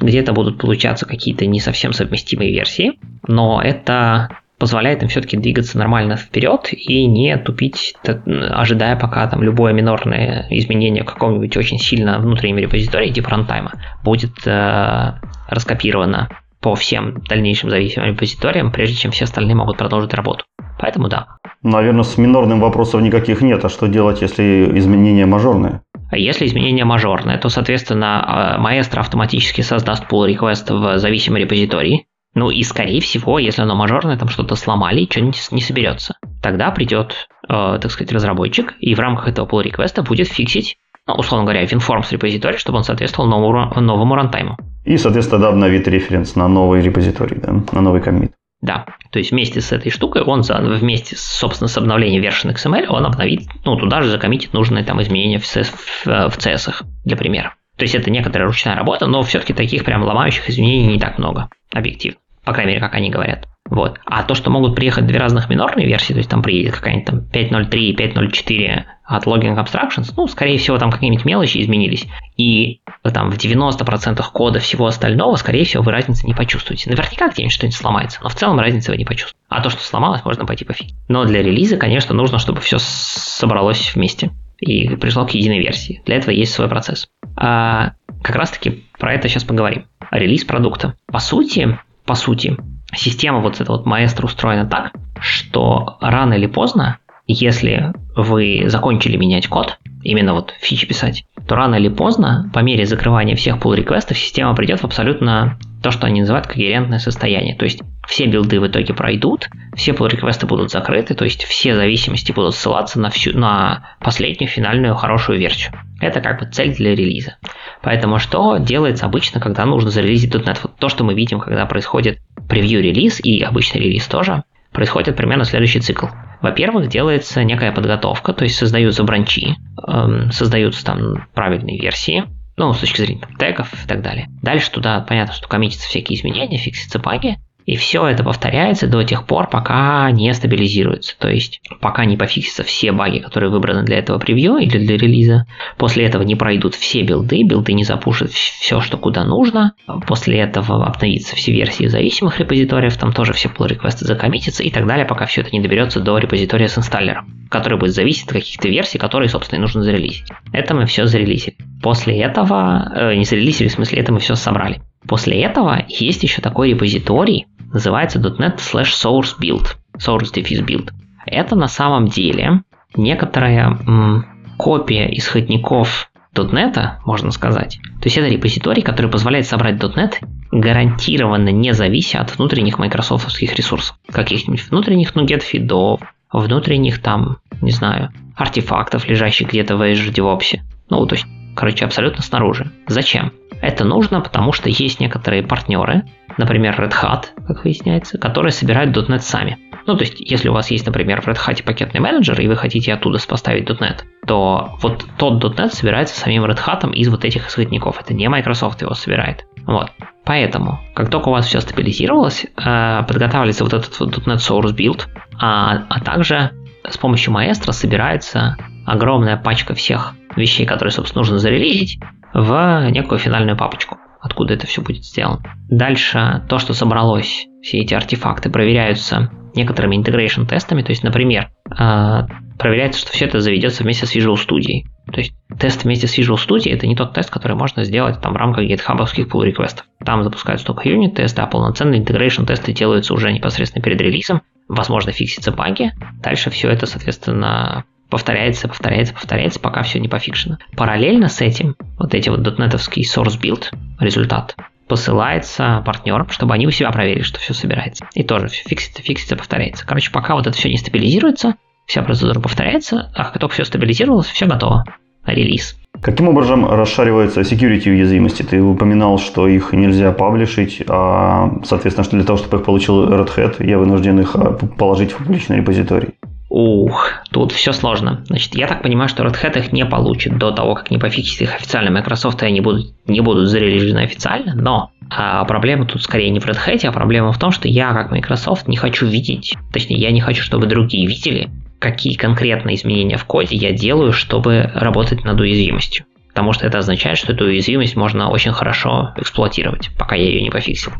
где-то будут получаться какие-то не совсем совместимые версии, но это позволяет им все-таки двигаться нормально вперед и не тупить, ожидая пока там любое минорное изменение в каком-нибудь очень сильно внутреннем репозитории типа рантайма будет э, раскопировано по всем дальнейшим зависимым репозиториям, прежде чем все остальные могут продолжить работу. Поэтому да. Наверное, с минорным вопросов никаких нет. А что делать, если изменения мажорные? А если изменение мажорное, то, соответственно, Maestro автоматически создаст pull request в зависимом репозитории. Ну и, скорее всего, если оно мажорное, там что-то сломали что-нибудь не соберется. Тогда придет, э, так сказать, разработчик, и в рамках этого pull request будет фиксить, ну, условно говоря, WinForms репозиторий, чтобы он соответствовал новому, новому рантайму. И, соответственно, да, обновит референс на новый репозиторий, да, на новый коммит. Да, то есть вместе с этой штукой он за, вместе, собственно, с обновлением version XML он обновит, ну, туда же закоммитит нужные там изменения в, CS, в, в CS, для примера. То есть это некоторая ручная работа, но все-таки таких прям ломающих изменений не так много, объективно. По крайней мере, как они говорят. Вот. А то, что могут приехать две разных минорные версии, то есть там приедет какая-нибудь там 5.03 и 5.04 от Logging Abstractions, ну, скорее всего, там какие-нибудь мелочи изменились, и там в 90% кода всего остального, скорее всего, вы разницы не почувствуете. Наверняка где-нибудь что-нибудь сломается, но в целом разницы вы не почувствуете. А то, что сломалось, можно пойти пофиг. Но для релиза, конечно, нужно, чтобы все собралось вместе и пришло к единой версии. Для этого есть свой процесс. А как раз-таки про это сейчас поговорим. Релиз продукта. По сути, по сути, система вот эта вот маэстро устроена так, что рано или поздно, если вы закончили менять код, именно вот фичи писать, то рано или поздно, по мере закрывания всех pull реквестов система придет в абсолютно то, что они называют когерентное состояние. То есть все билды в итоге пройдут, все pull реквесты будут закрыты, то есть все зависимости будут ссылаться на, всю, на последнюю финальную хорошую версию. Это как бы цель для релиза. Поэтому что делается обычно, когда нужно зарелизить .NET? Вот то, что мы видим, когда происходит превью-релиз и обычный релиз тоже, происходит примерно следующий цикл. Во-первых, делается некая подготовка, то есть создаются бранчи, эм, создаются там правильные версии, ну, с точки зрения там, тегов и так далее. Дальше туда, понятно, что коммитятся всякие изменения, фиксятся баги, и все это повторяется до тех пор, пока не стабилизируется. То есть, пока не пофиксятся все баги, которые выбраны для этого превью или для релиза. После этого не пройдут все билды, билды не запушат все, что куда нужно. После этого обновятся все версии зависимых репозиториев, там тоже все pull реквесты закоммитятся и так далее, пока все это не доберется до репозитория с инсталлером, который будет зависеть от каких-то версий, которые, собственно, и нужно зарелизить. Это мы все зарелизили. После этого, э, не зарелизили, в смысле, это мы все собрали. После этого есть еще такой репозиторий, называется .NET slash source build, source defis build. Это на самом деле некоторая м, копия исходников .NET, можно сказать. То есть это репозиторий, который позволяет собрать .NET гарантированно не завися от внутренних майкрософтовских ресурсов. Каких-нибудь внутренних NuGet фидов, внутренних там, не знаю, артефактов, лежащих где-то в Azure DevOps. Ну, то есть, короче, абсолютно снаружи. Зачем? Это нужно, потому что есть некоторые партнеры, например, Red Hat, как выясняется, которые собирают .NET сами. Ну, то есть, если у вас есть, например, в Red Hat пакетный менеджер, и вы хотите оттуда поставить .NET, то вот тот .NET собирается самим Red Hat из вот этих исходников. Это не Microsoft его собирает. Вот. Поэтому, как только у вас все стабилизировалось, э, подготавливается вот этот вот .NET Source Build, а, а также с помощью Maestro собирается огромная пачка всех вещей, которые, собственно, нужно зарелизить, в некую финальную папочку, откуда это все будет сделано. Дальше то, что собралось, все эти артефакты проверяются некоторыми integration тестами, то есть, например, э, проверяется, что все это заведется вместе с Visual Studio. То есть тест вместе с Visual Studio это не тот тест, который можно сделать там в рамках гитхабовских pull реквестов. Там запускаются только юнит тесты, а полноценные integration тесты делаются уже непосредственно перед релизом. Возможно, фиксится баги. Дальше все это, соответственно, повторяется, повторяется, повторяется, пока все не пофикшено. Параллельно с этим, вот эти вот дотнетовский source build результат посылается партнерам, чтобы они у себя проверили, что все собирается. И тоже все фиксится, фиксится, повторяется. Короче, пока вот это все не стабилизируется, вся процедура повторяется, а как только все стабилизировалось, все готово. Релиз. Каким образом расшариваются security уязвимости? Ты упоминал, что их нельзя паблишить, а, соответственно, что для того, чтобы их получил Red Hat, я вынужден их а, положить в публичный репозиторий. Ух, тут все сложно. Значит, я так понимаю, что Red Hat их не получит до того, как не пофиксит их официально Microsoft, они будут, не будут зарелижены официально, но а проблема тут скорее не в Red Hat, а проблема в том, что я, как Microsoft, не хочу видеть, точнее, я не хочу, чтобы другие видели, какие конкретные изменения в коде я делаю, чтобы работать над уязвимостью. Потому что это означает, что эту уязвимость можно очень хорошо эксплуатировать, пока я ее не пофиксил.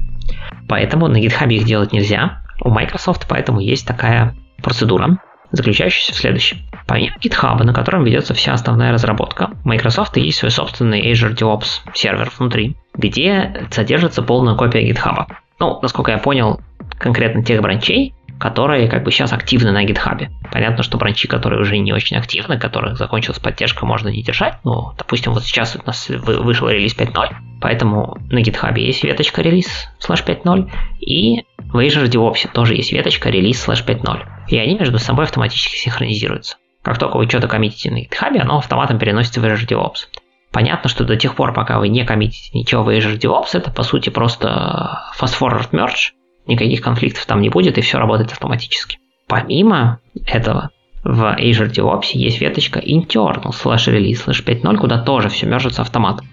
Поэтому на GitHub их делать нельзя. У Microsoft поэтому есть такая процедура, заключающийся в следующем. Помимо GitHub, на котором ведется вся основная разработка, у Microsoft есть свой собственный Azure DevOps сервер внутри, где содержится полная копия GitHub. Ну, насколько я понял, конкретно тех бранчей, которые как бы сейчас активны на GitHub. Понятно, что бранчи, которые уже не очень активны, которых закончилась поддержка, можно не держать. Ну, допустим, вот сейчас у нас вышел релиз 5.0, поэтому на GitHub есть веточка релиз слэш 5.0, и в Azure DevOps тоже есть веточка релиз слэш 5.0 и они между собой автоматически синхронизируются. Как только вы что-то коммитите на GitHub, оно автоматом переносится в Azure DevOps. Понятно, что до тех пор, пока вы не коммитите ничего в Azure DevOps, это по сути просто fast-forward merge, никаких конфликтов там не будет, и все работает автоматически. Помимо этого, в Azure DevOps есть веточка internal slash release slash 5.0, куда тоже все мержится автоматом.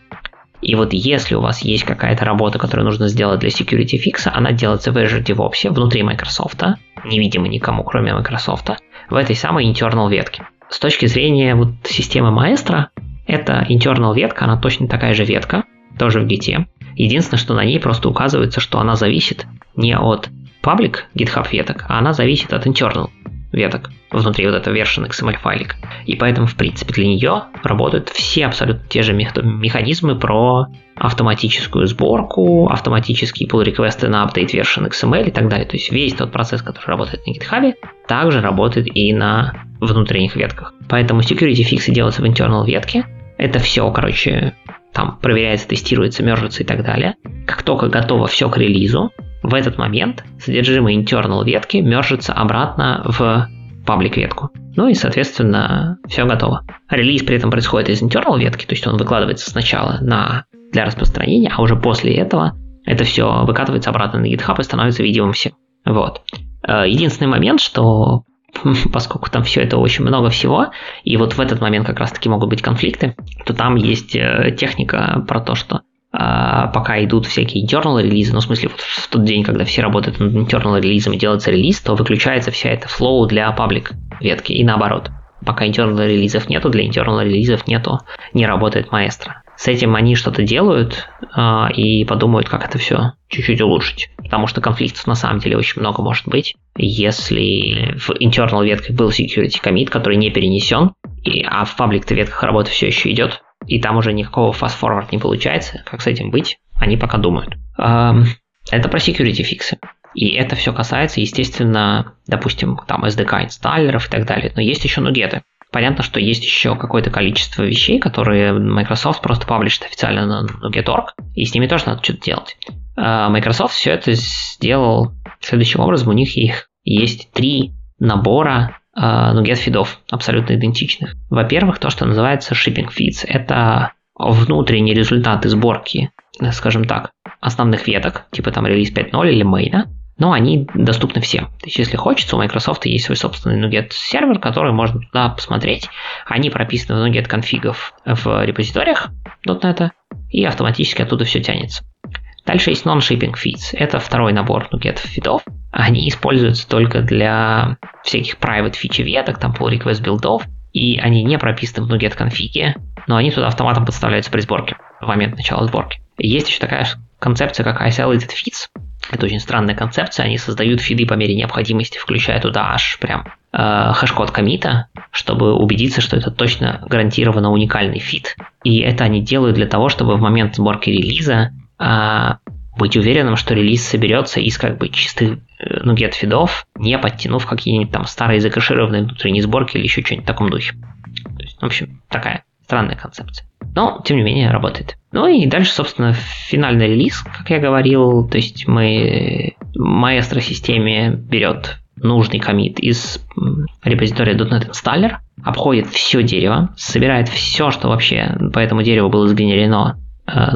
И вот если у вас есть какая-то работа, которую нужно сделать для security fix, она делается в Azure DevOps внутри Microsoft, невидимо никому, кроме Microsoft, в этой самой internal ветке. с точки зрения вот системы Maestro, это internal ветка, она точно такая же ветка, тоже в Git. Единственное, что на ней просто указывается, что она зависит не от public GitHub веток, а она зависит от internal веток внутри вот этого version XML файлика. И поэтому, в принципе, для нее работают все абсолютно те же механизмы про автоматическую сборку, автоматические pull реквесты на update version XML и так далее. То есть весь тот процесс, который работает на GitHub, также работает и на внутренних ветках. Поэтому security фиксы делаются в internal ветке. Это все, короче, там проверяется, тестируется, мержится и так далее. Как только готово все к релизу, в этот момент содержимое internal ветки мержится обратно в паблик ветку. Ну и, соответственно, все готово. Релиз при этом происходит из internal ветки, то есть он выкладывается сначала на, для распространения, а уже после этого это все выкатывается обратно на GitHub и становится видимым всем. Вот. Э, единственный момент, что <laughs> поскольку там все это очень много всего, и вот в этот момент как раз-таки могут быть конфликты, то там есть э, техника про то, что пока идут всякие internal релизы, ну, в смысле, вот в тот день, когда все работают над internal релизом и делается релиз, то выключается вся эта flow для паблик ветки и наоборот. Пока internal релизов нету, для internal релизов нету, не работает маэстро. С этим они что-то делают э, и подумают, как это все чуть-чуть улучшить. Потому что конфликтов на самом деле очень много может быть. Если в internal ветках был security commit, который не перенесен, и, а в паблик ветках работа все еще идет, и там уже никакого fast-forward не получается, как с этим быть, они пока думают. Это про security фиксы. И это все касается, естественно, допустим, там SDK инсталлеров и так далее. Но есть еще нугеты. Понятно, что есть еще какое-то количество вещей, которые Microsoft просто паблишит официально на Nuget.org, и с ними тоже надо что-то делать. А Microsoft все это сделал следующим образом. У них их есть три набора ну, get фидов абсолютно идентичных. Во-первых, то, что называется shipping feeds. Это внутренние результаты сборки, скажем так, основных веток, типа там релиз 5.0 или мейна, но они доступны всем. То есть, если хочется, у Microsoft есть свой собственный NuGet сервер, который можно туда посмотреть. Они прописаны в NuGet конфигов в репозиториях .NET, и автоматически оттуда все тянется. Дальше есть non-shipping feeds. Это второй набор NuGet фидов. Они используются только для всяких private фичи веток, там pull request билдов, и они не прописаны в NuGet конфиге, но они туда автоматом подставляются при сборке, в момент начала сборки. Есть еще такая концепция, как isolated feeds. Это очень странная концепция. Они создают feed ы по мере необходимости, включая туда аж прям э, хэш-код комита, чтобы убедиться, что это точно гарантированно уникальный feed. И это они делают для того, чтобы в момент сборки релиза а, быть уверенным, что релиз соберется из как бы чистых э, ну, NuGet feed ов, не подтянув какие-нибудь там старые закэшированные внутренние сборки или еще что-нибудь в таком духе. То есть, в общем, такая странная концепция. Но, тем не менее, работает. Ну и дальше, собственно, финальный релиз, как я говорил, то есть мы маэстро системе берет нужный комит из репозитория .NET Installer, обходит все дерево, собирает все, что вообще по этому дереву было сгенерено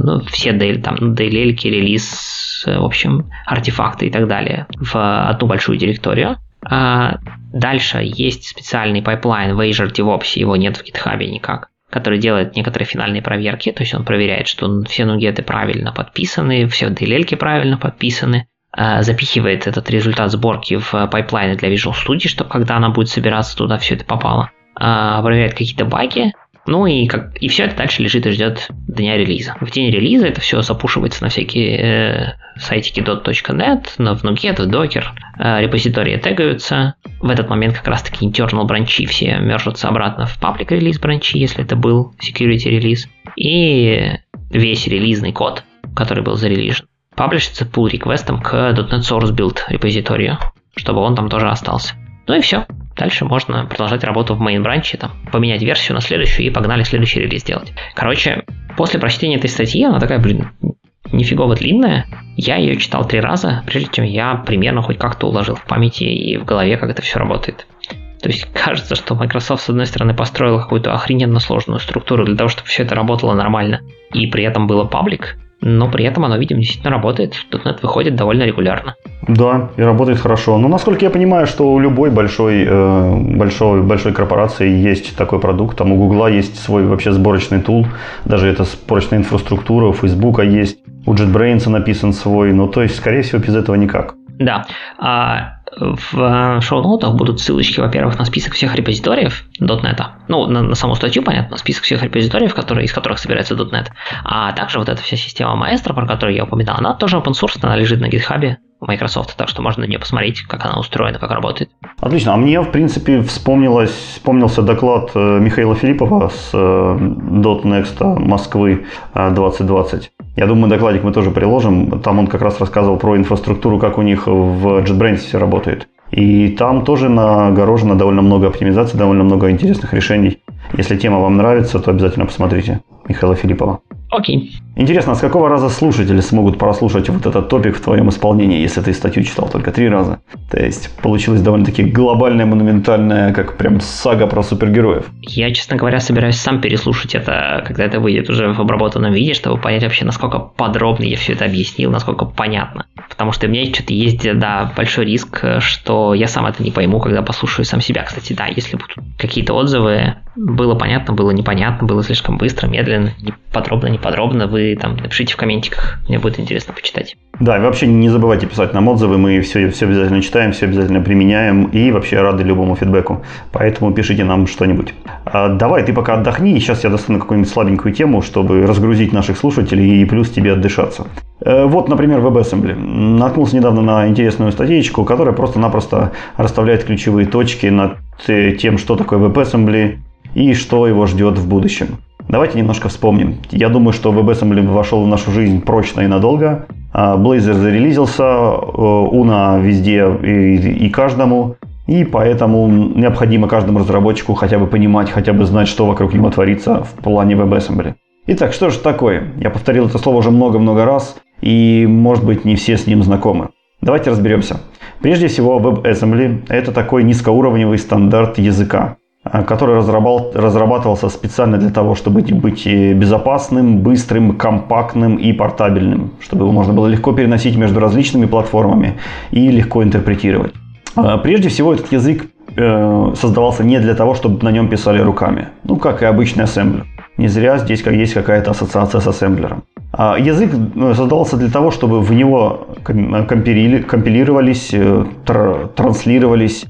ну, все DL, там, DLL, релиз, в общем, артефакты и так далее в одну большую директорию. А дальше есть специальный пайплайн в Azure DevOps, его нет в GitHub никак, который делает некоторые финальные проверки, то есть он проверяет, что все нугеты правильно подписаны, все DLL правильно подписаны, а запихивает этот результат сборки в пайплайны для Visual Studio, чтобы когда она будет собираться, туда все это попало, а проверяет какие-то баги, ну и, как, и все это дальше лежит и ждет дня релиза. В день релиза это все запушивается на всякие э, сайтики dot.net, на в Nuget, в Docker, э, репозитории тегаются. В этот момент как раз-таки internal бранчи все мержатся обратно в public релиз бранчи, если это был security релиз. И весь релизный код, который был зарелижен, паблишится pull реквестом к .NET Source Build репозиторию, чтобы он там тоже остался. Ну и все. Дальше можно продолжать работу в main бранче, там, поменять версию на следующую и погнали следующий релиз делать. Короче, после прочтения этой статьи, она такая, блин, нифигово длинная. Я ее читал три раза, прежде чем я примерно хоть как-то уложил в памяти и в голове, как это все работает. То есть <laughs> кажется, что Microsoft, с одной стороны, построил какую-то охрененно сложную структуру для того, чтобы все это работало нормально, и при этом было паблик, но при этом оно, видимо, действительно работает. .NET выходит довольно регулярно. Да, и работает хорошо. Но насколько я понимаю, что у любой большой, э, большой, большой корпорации есть такой продукт. Там у Гугла есть свой вообще сборочный тул, даже это сборочная инфраструктура, у Фейсбука есть, у JetBrains написан свой. Ну, то есть, скорее всего, без этого никак. Да. А, В шоу-ноутах будут ссылочки, во-первых, на список всех репозиториев .NET. Ну, на, на саму статью, понятно, список всех репозиториев, которые, из которых собирается .NET. А также вот эта вся система Maestro, про которую я упоминал, она тоже open source, она лежит на GitHub. Microsoft, так что можно на нее посмотреть, как она устроена, как работает. Отлично. А мне, в принципе, вспомнилось, вспомнился доклад э, Михаила Филиппова с э, .next Москвы 2020. Я думаю, докладик мы тоже приложим. Там он как раз рассказывал про инфраструктуру, как у них в JetBrains все работает. И там тоже нагорожено довольно много оптимизаций, довольно много интересных решений. Если тема вам нравится, то обязательно посмотрите Михаила Филиппова. Окей. Интересно, а с какого раза слушатели смогут прослушать вот этот топик в твоем исполнении, если ты статью читал только три раза? То есть получилось довольно-таки глобальная, монументальная, как прям сага про супергероев. Я, честно говоря, собираюсь сам переслушать это, когда это выйдет уже в обработанном виде, чтобы понять вообще, насколько подробно я все это объяснил, насколько понятно. Потому что у меня что-то есть, да, большой риск, что я сам это не пойму, когда послушаю сам себя. Кстати, да, если будут какие-то отзывы, было понятно, было непонятно, было слишком быстро, медленно, не подробно, не подробно, вы там напишите в комментиках, мне будет интересно почитать. Да, и вообще не забывайте писать нам отзывы, мы все, все обязательно читаем, все обязательно применяем и вообще рады любому фидбэку. Поэтому пишите нам что-нибудь. А, давай, ты пока отдохни, сейчас я достану какую-нибудь слабенькую тему, чтобы разгрузить наших слушателей и плюс тебе отдышаться. Э, вот, например, WebAssembly. Наткнулся недавно на интересную статейку, которая просто-напросто расставляет ключевые точки над тем, что такое WebAssembly и что его ждет в будущем. Давайте немножко вспомним. Я думаю, что WebAssembly вошел в нашу жизнь прочно и надолго. А, Blazor зарелизился, Una везде и, и каждому. И поэтому необходимо каждому разработчику хотя бы понимать, хотя бы знать, что вокруг него творится в плане WebAssembly. Итак, что же такое? Я повторил это слово уже много-много раз, и, может быть, не все с ним знакомы. Давайте разберемся. Прежде всего, WebAssembly – это такой низкоуровневый стандарт языка. Э, который разрабатывался специально для того, чтобы быть безопасным, быстрым, компактным и портабельным, чтобы его можно было легко переносить между различными платформами и легко интерпретировать. Э, прежде всего, этот язык э, создавался не для того, чтобы на нем писали руками, ну, как и обычный ассемблер. Не зря здесь есть какая-то ассоциация с ассемблером. А язык создавался для того, чтобы в него компилировались, транслировались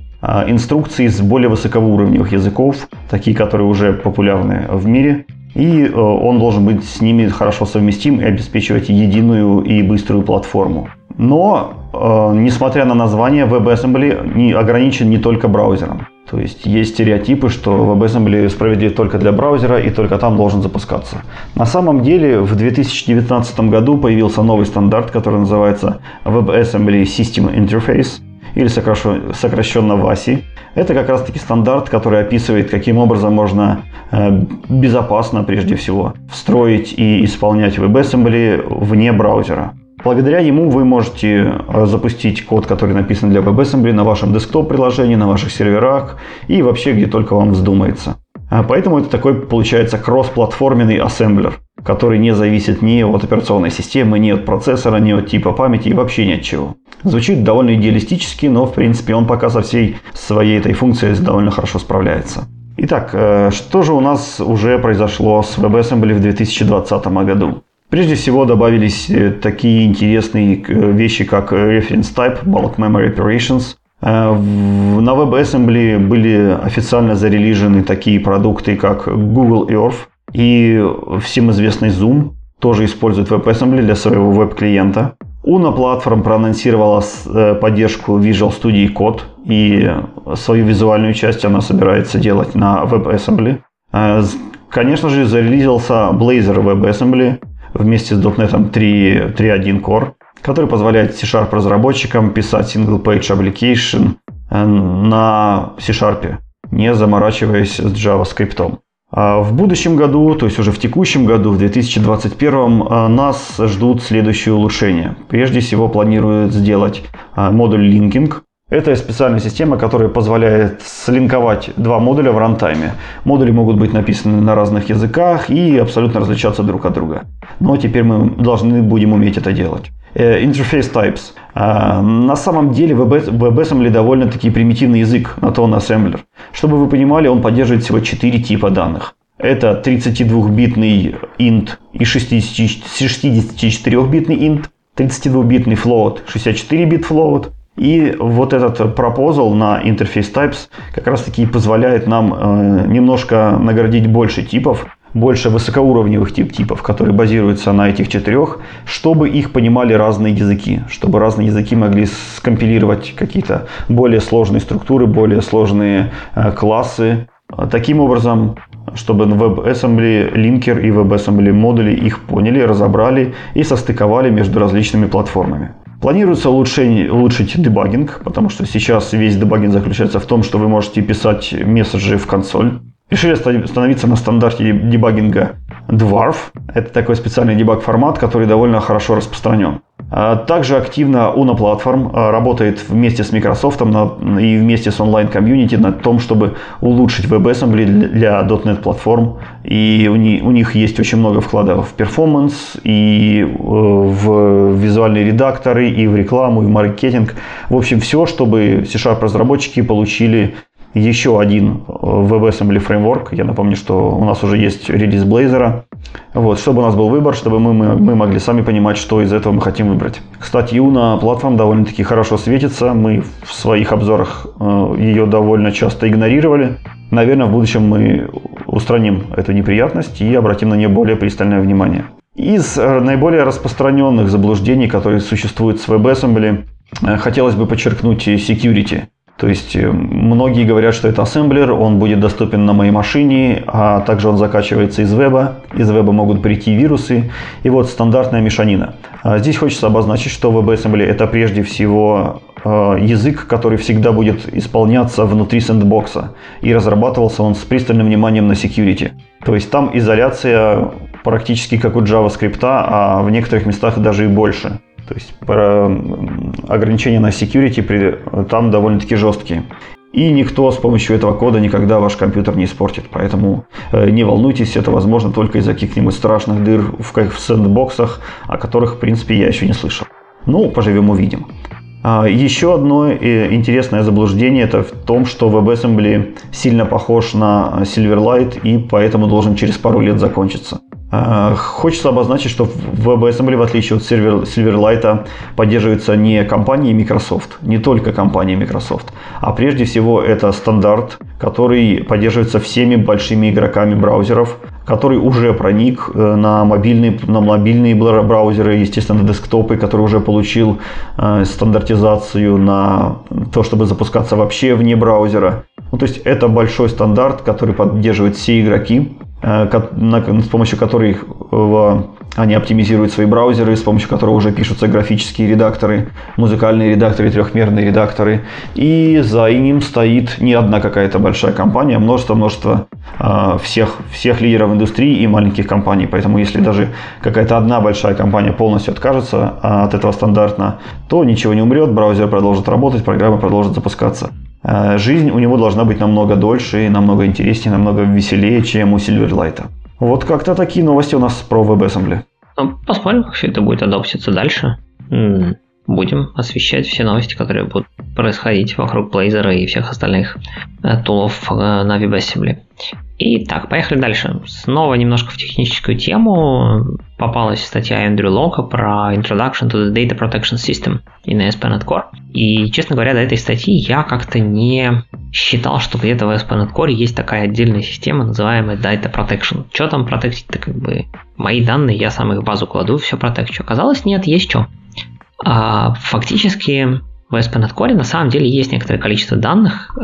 инструкции с более высокоуровневых языков, такие, которые уже популярны в мире. И э, он должен быть с ними хорошо совместим и обеспечивать единую и быструю платформу. Но, э, несмотря на название, WebAssembly не ограничен не только браузером. То есть есть стереотипы, что WebAssembly справедлив только для браузера и только там должен запускаться. На самом деле в 2019 году появился новый стандарт, который называется WebAssembly System Interface – или сокращенно ВАСИ. Это как раз-таки стандарт, который описывает, каким образом можно э, безопасно, прежде всего, встроить и исполнять WebAssembly вне браузера. Благодаря ему вы можете запустить код, который написан для WebAssembly на вашем десктоп-приложении, на ваших серверах и вообще где только вам вздумается. А поэтому это такой получается кроссплатформенный ассемблер, который не зависит ни от операционной системы, ни от процессора, ни от типа памяти и вообще ни от чего. Звучит довольно идеалистически, но в принципе он пока со всей своей этой функцией довольно хорошо справляется. Итак, э, что же у нас уже произошло с WebAssembly в 2020 году? Прежде всего добавились э, такие интересные э, вещи, как Reference Type, Bulk Memory Operations. На WebAssembly были официально зарелижены такие продукты, как Google Earth и всем известный Zoom. Тоже использует WebAssembly для своего веб-клиента. Una Platform проанонсировала э, поддержку Visual Studio Code и свою визуальную часть она собирается делать на WebAssembly. Э, конечно же, зарелизился Blazor WebAssembly вместе с .NET 3.1 Core, который позволяет C-Sharp разработчикам писать single-page application э, на C-Sharp, не заморачиваясь с JavaScript. А в будущем году, то есть уже в текущем году, в 2021, а, нас ждут следующие улучшения. Прежде всего планируют сделать а, модуль Linking. Это специальная система, которая позволяет слинковать два модуля в рантайме. Модули могут быть написаны на разных языках и абсолютно различаться друг от друга. Но теперь мы должны будем уметь это делать. Э, interface Types. На самом деле WebAssembly довольно-таки примитивный язык, на то он ассемблер. Чтобы вы понимали, он поддерживает всего 4 типа данных. Это 32-битный int и 64-битный int, 32-битный float, 64-бит float И вот этот пропозал на Interface Types как раз таки позволяет нам э, немножко наградить больше типов, больше высокоуровневых тип типов, которые базируются на этих четырех, чтобы их понимали разные языки, чтобы разные языки могли скомпилировать какие-то более сложные структуры, более сложные э, классы. Таким образом, чтобы WebAssembly линкер и WebAssembly модули их поняли, разобрали и состыковали между различными платформами. Планируется улучшение, улучшить дебагинг, потому что сейчас весь дебагинг заключается в том, что вы можете писать месседжи в консоль. Решили становиться на стандарте дебагинга Dwarf. Это такой специальный дебаг-формат, который довольно хорошо распространен. А также активно Uno Platform а, работает вместе с Microsoft и вместе с онлайн-комьюнити на том, чтобы улучшить WebAssembly для .NET платформ. И у них есть очень много вкладов в перформанс, и э, в визуальные редакторы, и в рекламу, и в маркетинг. В общем, все, чтобы C-Sharp разработчики получили еще один э, WebAssembly фреймворк. Я напомню, что у нас уже есть релиз Blazor. Вот, чтобы у нас был выбор, чтобы мы, мы, мы могли сами понимать, что из этого мы хотим выбрать. Кстати, Юна платформа довольно-таки хорошо светится. Мы в своих обзорах э, ее довольно часто игнорировали. Наверное, в будущем мы устраним эту неприятность и обратим на нее более пристальное внимание. Из э, наиболее распространенных заблуждений, которые существуют с WebAssembly, хотелось бы подчеркнуть security. То есть э, многие говорят, что это ассемблер, он будет доступен на моей машине, а также он закачивается из веба. Из веба могут прийти вирусы. И вот стандартная мешанина. А здесь хочется обозначить, что WebAssembly это прежде всего э, язык, который всегда будет исполняться внутри сэндбокса. И разрабатывался он с пристальным вниманием на security. То есть там изоляция практически как у JavaScript, а в некоторых местах даже и больше. То есть ограничения на security там довольно-таки жесткие. И никто с помощью этого кода никогда ваш компьютер не испортит. Поэтому э, не волнуйтесь, это возможно только из-за каких-нибудь страшных дыр в, в сэндбоксах, о которых, в принципе, я еще не слышал. Ну, поживем увидим. А, еще одно э, интересное заблуждение это в том, что WebAssembly сильно похож на Silverlight и поэтому должен через пару лет закончиться. А, хочется обозначить, что WebAssembly, в отличие от Silverlight, поддерживается не компанией Microsoft, не только компанией Microsoft, а прежде всего это стандарт, который поддерживается всеми большими игроками браузеров, который уже проник э, на мобильные, на мобильные браузеры, естественно, десктопы, который уже получил э, стандартизацию на то, чтобы запускаться вообще вне браузера. Ну, то есть это большой стандарт, который поддерживает все игроки, с помощью которых они оптимизируют свои браузеры, с помощью которого уже пишутся графические редакторы, музыкальные редакторы, трехмерные редакторы. И за ним стоит не одна какая-то большая компания, а множество-множество э, всех, всех лидеров индустрии и маленьких компаний. Поэтому если даже какая-то одна большая компания полностью откажется от этого стандарта, то ничего не умрет, браузер продолжит работать, программа продолжит запускаться. Э, жизнь у него должна быть намного дольше и намного интереснее, намного веселее, чем у Silverlight. Вот как-то такие новости у нас про WebAssembly. Ну, посмотрим, как все это будет адоптиться дальше. Будем освещать все новости, которые будут происходить вокруг Blazor и всех остальных э, тулов э, на WebAssembly. Итак, поехали дальше. Снова немножко в техническую тему. Попалась статья Эндрю Лока про Introduction to the Data Protection System in ASP.NET Core. И, честно говоря, до этой статьи я как-то не считал, что где-то в ASP.NET Core есть такая отдельная система, называемая Data Protection. Что там протектить-то как бы? Мои данные, я сам их в базу кладу, все протекчу. Оказалось, нет, есть что. А, фактически в ASP.NET Core на самом деле есть некоторое количество данных, э,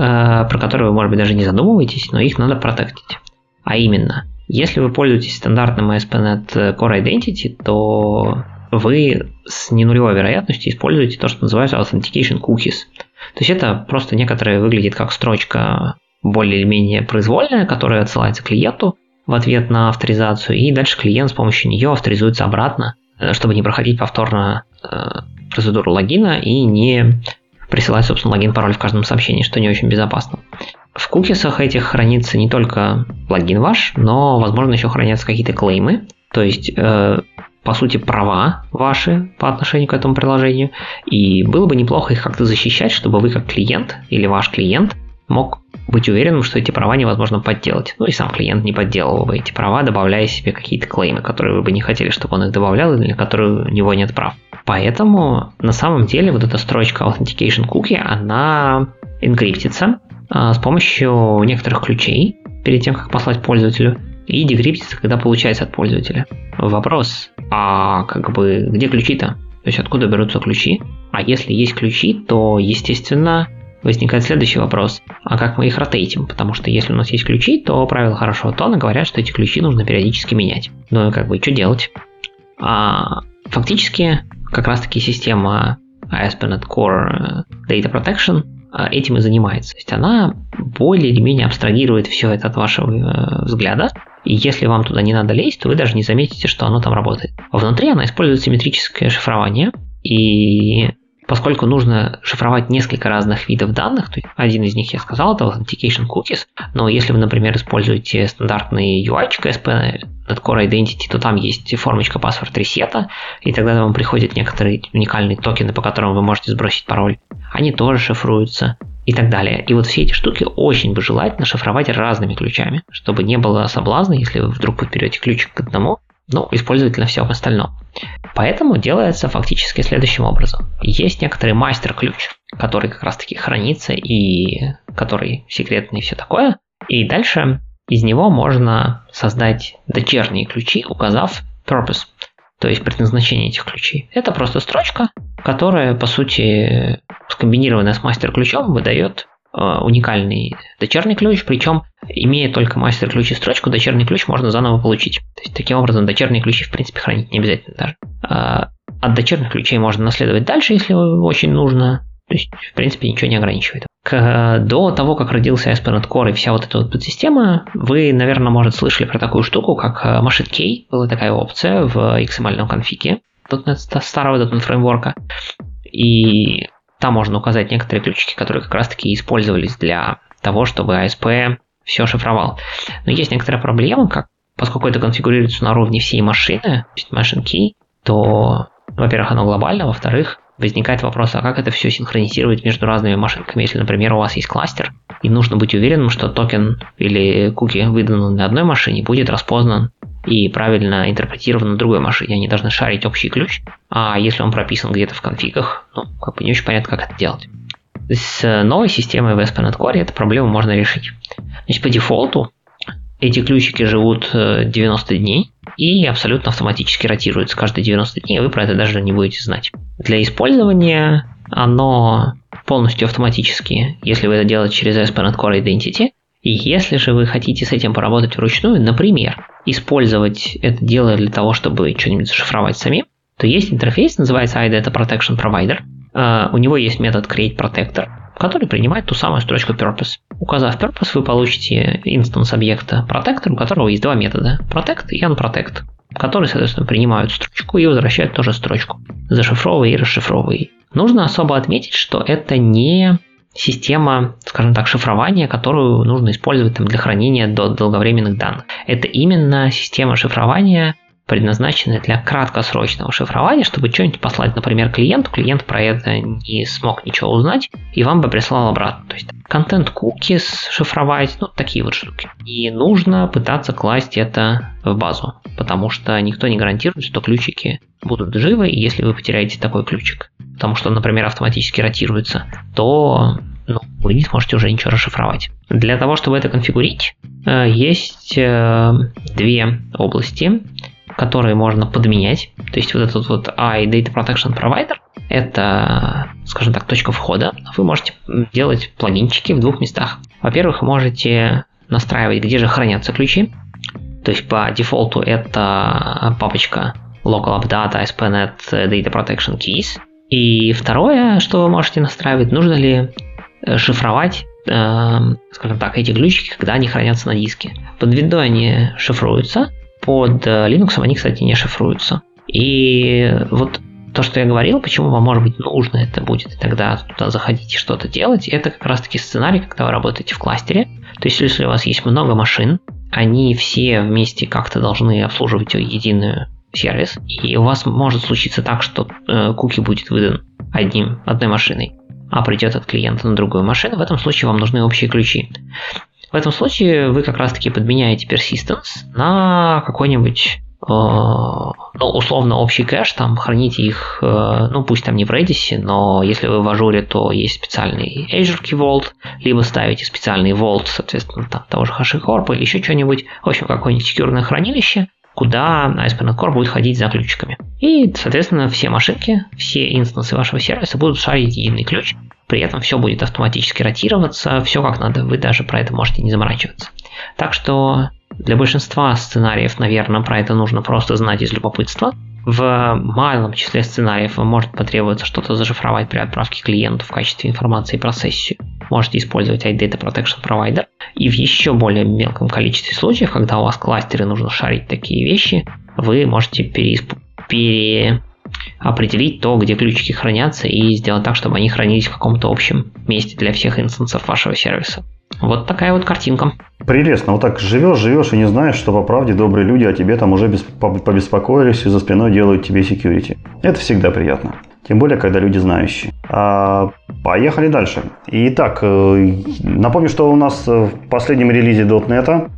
про которые вы, может быть, даже не задумываетесь, но их надо протектить. А именно, если вы пользуетесь стандартным ASP.NET Core Identity, то вы с ненулевой вероятностью используете то, что называется Authentication Cookies. То есть это просто некоторое выглядит как строчка более или менее произвольная, которая отсылается клиенту в ответ на авторизацию, и дальше клиент с помощью нее авторизуется обратно, э, чтобы не проходить повторно э, процедуру логина и не присылать, собственно, логин, пароль в каждом сообщении, что не очень безопасно. В кукисах этих хранится не только логин ваш, но, возможно, еще хранятся какие-то клеймы, то есть, э, по сути, права ваши по отношению к этому приложению. И было бы неплохо их как-то защищать, чтобы вы как клиент или ваш клиент мог быть уверенным, что эти права невозможно подделать. Ну и сам клиент не подделывал бы эти права, добавляя себе какие-то клеймы, которые вы бы не хотели, чтобы он их добавлял, или на которые у него нет прав. Поэтому на самом деле вот эта строчка Authentication Cookie, она энкриптится а, с помощью некоторых ключей перед тем, как послать пользователю, и декриптится, когда получается от пользователя. Вопрос, а как бы где ключи-то? То есть откуда берутся ключи? А если есть ключи, то, естественно, возникает следующий вопрос. А как мы их ротейтим? Потому что если у нас есть ключи, то правила хорошего тона говорят, что эти ключи нужно периодически менять. Ну и как бы, что делать? А, фактически, как раз таки система ASP.NET Core Data Protection а, этим и занимается. То есть она более или менее абстрагирует все это от вашего э, взгляда, и если вам туда не надо лезть, то вы даже не заметите, что оно там работает. Внутри она использует симметрическое шифрование, и поскольку нужно шифровать несколько разных видов данных, то один из них я сказал, это Authentication Cookies, но если вы, например, используете стандартный UI SP от Core Identity, то там есть формочка password ресета, и тогда вам приходят некоторые уникальные токены, по которым вы можете сбросить пароль. Они тоже шифруются и так далее. И вот все эти штуки очень бы желательно шифровать разными ключами, чтобы не было соблазна, если вы вдруг подберете ключик к одному, ну, использовать на всем остальном. Поэтому делается фактически следующим образом. Есть некоторый мастер-ключ, который как раз-таки хранится и который секретный и все такое. И дальше из него можно создать дочерние ключи, указав purpose, то есть предназначение этих ключей. Это просто строчка, которая, по сути, скомбинированная с мастер-ключом, выдает уникальный дочерний ключ, причем, имея только мастер-ключ и строчку, дочерний ключ можно заново получить. То есть, таким образом, дочерние ключи, в принципе, хранить не обязательно даже. А от дочерних ключей можно наследовать дальше, если очень нужно. То есть, в принципе, ничего не ограничивает. К, до того, как родился ASP.NET Core и вся вот эта вот подсистема, вы, наверное, может, слышали про такую штуку, как э, Machine Key. Была такая опция в XML конфиге .NET, старого .NET фреймворка. И там можно указать некоторые ключики, которые как раз-таки использовались для того, чтобы ASP все шифровал. Но есть некоторая проблема, как поскольку это конфигурируется на уровне всей машины, Machine Key, то, во-первых, оно глобально, во-вторых, возникает вопрос, а как это все синхронизировать между разными машинками, если, например, у вас есть кластер, и нужно быть уверенным, что токен или куки, выданный на одной машине, будет распознан и правильно интерпретирован на другой машине. Они должны шарить общий ключ, а если он прописан где-то в конфигах, ну, как бы не очень понятно, как это делать. С новой системой в ASP.NET Core эту проблему можно решить. Значит, по дефолту эти ключики живут 90 э, дней и абсолютно автоматически ротируются каждые 90 дней, вы про это даже не будете знать. Для использования оно полностью автоматически, если вы это делаете через ASP.NET Core Identity. И если же вы хотите с этим поработать вручную, например, использовать это дело для того, чтобы что-нибудь зашифровать самим, то есть интерфейс, называется iData Protection Provider. Uh, у него есть метод create protector, который принимает ту самую строчку purpose. Указав purpose, вы получите инстанс объекта protector, у которого есть два метода protect и unprotect, которые, соответственно, принимают строчку и возвращают тоже строчку, зашифровывая и расшифровывая. Нужно особо отметить, что это не система, скажем так, шифрования, которую нужно использовать там, для хранения долговременных данных. Это именно система шифрования предназначены для краткосрочного шифрования, чтобы что-нибудь послать, например, клиенту, клиент про это не смог ничего узнать, и вам бы прислал обратно. То есть контент cookies шифровать, ну, такие вот штуки. И нужно пытаться класть это в базу, потому что никто не гарантирует, что ключики будут живы, если вы потеряете такой ключик. Потому что, например, автоматически ротируется, то ну, вы не сможете уже ничего расшифровать. Для того, чтобы это конфигурить, э, есть э, две области которые можно подменять. То есть вот этот вот I Data Protection Provider – это, скажем так, точка входа. Вы можете делать плагинчики в двух местах. Во-первых, можете настраивать, где же хранятся ключи. То есть по дефолту это папочка Local Updata ASP.NET Data Protection Keys. И второе, что вы можете настраивать, нужно ли э, шифровать э, скажем так, эти ключики, когда они хранятся на диске. Под Windows они шифруются, под э, Linux они, кстати, не шифруются. И вот то, что я говорил, почему вам, может быть, нужно это будет, и тогда туда заходите что-то делать, это как раз-таки сценарий, когда вы работаете в кластере. То есть, если у вас есть много машин, они все вместе как-то должны обслуживать единую сервис, и у вас может случиться так, что э, куки будет выдан одним, одной машиной. а придет от клиента на другую машину, в этом случае вам нужны общие ключи. В этом случае вы как раз-таки подменяете persistence на какой-нибудь э, ну, условно общий кэш, там храните их, э, ну пусть там не в Redis, но если вы в Ажуре, то есть специальный Azure Key Vault, либо ставите специальный Vault, соответственно, там того же HashiCorp или еще что-нибудь, в общем, какое-нибудь секьюрное хранилище, куда ASP.NET Core будет ходить за ключиками. И, соответственно, все машинки, все инстансы вашего сервиса будут шарить единый ключ. При этом все будет автоматически ротироваться, все как надо, вы даже про это можете не заморачиваться. Так что для большинства сценариев, наверное, про это нужно просто знать из любопытства. В малом числе сценариев вам может потребоваться что-то зашифровать при отправке клиенту в качестве информации про сессию. Можете использовать iData Protection Provider. И в еще более мелком количестве случаев, когда у вас кластеры нужно шарить такие вещи, вы можете переисп... пере определить то, где ключики хранятся, и сделать так, чтобы они хранились в каком-то общем месте для всех инстансов вашего сервиса. Вот такая вот картинка. Прелестно. Вот так живешь, живешь и не знаешь, что по правде добрые люди о тебе там уже побеспокоились и за спиной делают тебе security. Это всегда приятно. Тем более, когда люди знающие. А, поехали дальше. Итак, э, напомню, что у нас в последнем релизе .NET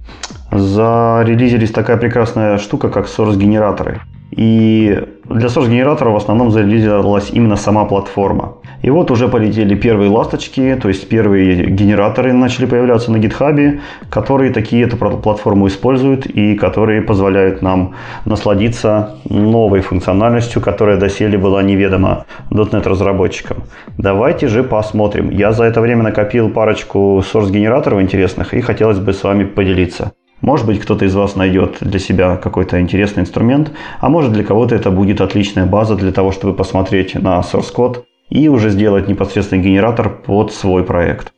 зарелизились такая прекрасная штука, как source-генераторы. И для source-генератора в основном зарелизилась именно сама платформа. И вот уже полетели первые ласточки, то есть первые генераторы начали появляться на GitHub, которые такие эту платформу используют и которые позволяют нам насладиться новой функциональностью, которая доселе была неведома .NET разработчикам. Давайте же посмотрим. Я за это время накопил парочку source-генераторов интересных и хотелось бы с вами поделиться. Может быть, кто-то из вас найдет для себя какой-то интересный инструмент, а может для кого-то это будет отличная база для того, чтобы посмотреть на source код и уже сделать непосредственный генератор под свой проект.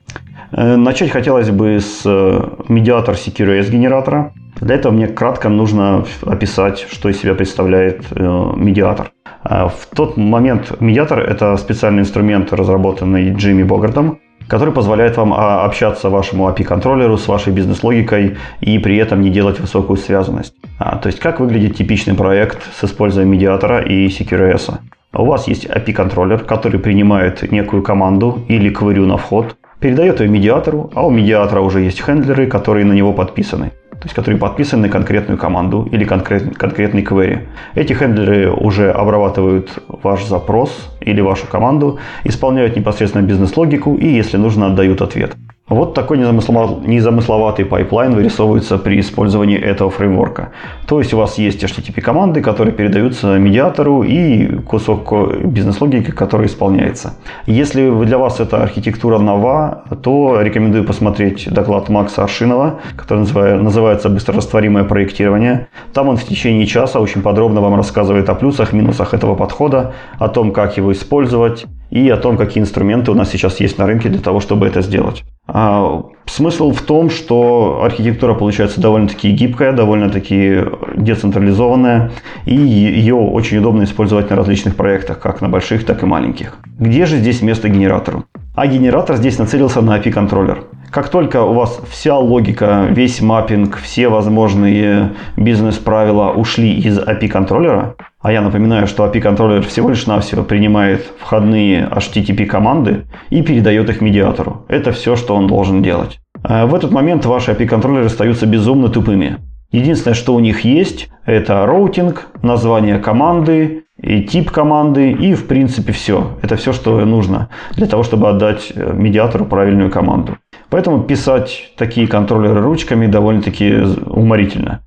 Э, начать хотелось бы с э, медиатор CQRS генератора. Для этого мне кратко нужно описать, что из себя представляет э, медиатор. В тот момент медиатор – это специальный инструмент, разработанный Джимми Богартом, который позволяет вам а, общаться вашему API-контроллеру с вашей бизнес-логикой и при этом не делать высокую связанность. А, то есть, как выглядит типичный проект с использованием медиатора и CQRS. У вас есть API-контроллер, который принимает некую команду или квырю на вход, передает ее медиатору, а у медиатора уже есть хендлеры, которые на него подписаны то есть которые подписаны на конкретную команду или конкрет, конкретный query. Эти хендлеры уже обрабатывают ваш запрос или вашу команду, исполняют непосредственно бизнес-логику и, если нужно, отдают ответ. Вот такой незамысловатый pipeline вырисовывается при использовании этого фреймворка. То есть у вас есть HTTP-команды, которые передаются медиатору и кусок бизнес-логики, который исполняется. Если для вас эта архитектура нова, то рекомендую посмотреть доклад Макса Аршинова, который называется «Быстрорастворимое проектирование». Там он в течение часа очень подробно вам рассказывает о плюсах, минусах этого подхода, о том, как его использовать, и о том, какие инструменты у нас сейчас есть на рынке для того, чтобы это сделать. А, смысл в том, что архитектура получается довольно-таки гибкая, довольно-таки децентрализованная, и ее очень удобно использовать на различных проектах, как на больших, так и маленьких. Где же здесь место генератору? А генератор здесь нацелился на API-контроллер. Как только у вас вся логика, весь mapping, все возможные бизнес-правила ушли из API-контроллера, а я напоминаю, что API-контроллер всего лишь навсего принимает входные HTTP-команды и передает их медиатору. Это все, что он должен делать. А в этот момент ваши API-контроллеры остаются безумно тупыми. Единственное, что у них есть, это routing, название команды, и тип команды, и в принципе все. Это все, что нужно для того, чтобы отдать э, медиатору правильную команду. Поэтому писать такие контроллеры ручками довольно-таки уморительно.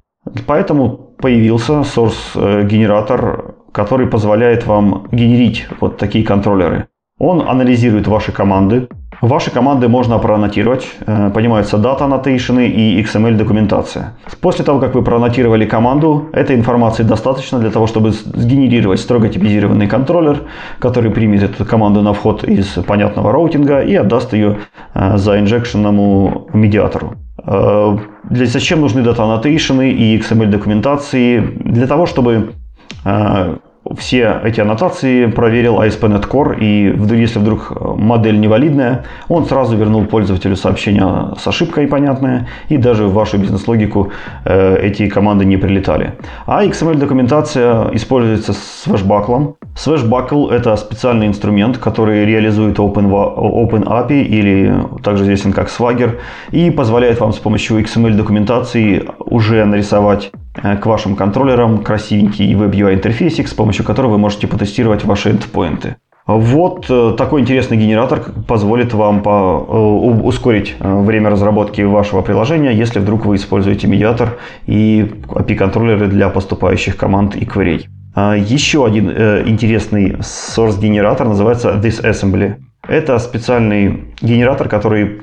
Поэтому появился source-генератор, э, который позволяет вам генерить вот такие контроллеры. Он анализирует ваши команды. Ваши команды можно проаннотировать. Э, понимаются дата аннотейшены и XML документация. После того, как вы проаннотировали команду, этой информации достаточно для того, чтобы сгенерировать строго типизированный контроллер, который примет эту команду на вход из понятного роутинга и отдаст ее э, заинжекшенному медиатору. Э, для зачем нужны дата аннотейшены и XML документации? Для того, чтобы все эти аннотации проверил ASP.NET Core, и если вдруг модель невалидная, он сразу вернул пользователю сообщение с ошибкой понятное, и даже в вашу бизнес-логику э, эти команды не прилетали. А XML-документация используется с Swashbuckle. Swashbuckle – это специальный инструмент, который реализует Open, Open API, или также известен как Swagger, и позволяет вам с помощью XML-документации уже нарисовать Э, к вашим контроллерам красивенький WebUI интерфейсик, с помощью которого вы можете потестировать ваши эндпоинты. Вот э, такой интересный генератор позволит вам по, э, ускорить время разработки вашего приложения, если вдруг вы используете медиатор и API-контроллеры для поступающих команд и кверей. Еще один интересный source-генератор называется ThisAssembly. Это специальный генератор, который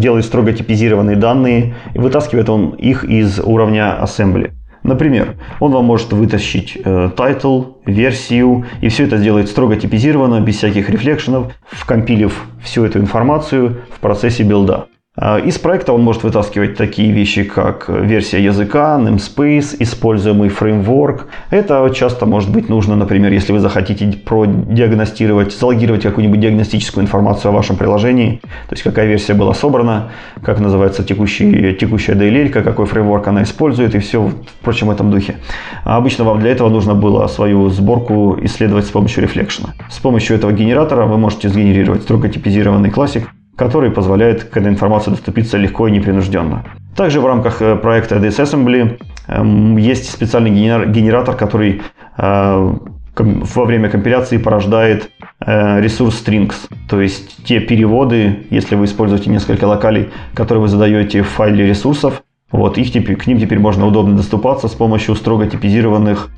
делает строго типизированные данные и вытаскивает он их из уровня assembly. Например, он вам может вытащить э, title, версию, и все это сделает строго типизированно, без всяких рефлекшенов, вкомпилив всю эту информацию в процессе билда. А, из проекта он может вытаскивать такие вещи, как версия языка, namespace, используемый фреймворк. Это часто может быть нужно, например, если вы захотите продиагностировать, залогировать какую-нибудь диагностическую информацию о вашем приложении, то есть какая версия была собрана, как называется текущий, текущая DLL, какой фреймворк она использует и все, впрочем, в этом духе. А обычно вам для этого нужно было свою сборку исследовать с помощью рефлекшена. С помощью этого генератора вы можете сгенерировать строго типизированный классик, который позволяет к этой информации доступиться легко и непринужденно. Также в рамках э, проекта DSAssembly эм, есть специальный генератор, который э, во время компиляции порождает э, ресурс strings, то есть те переводы, если вы используете несколько локалей, которые вы задаете в файле ресурсов, вот, их теперь, к ним теперь можно удобно доступаться с помощью строго типизированных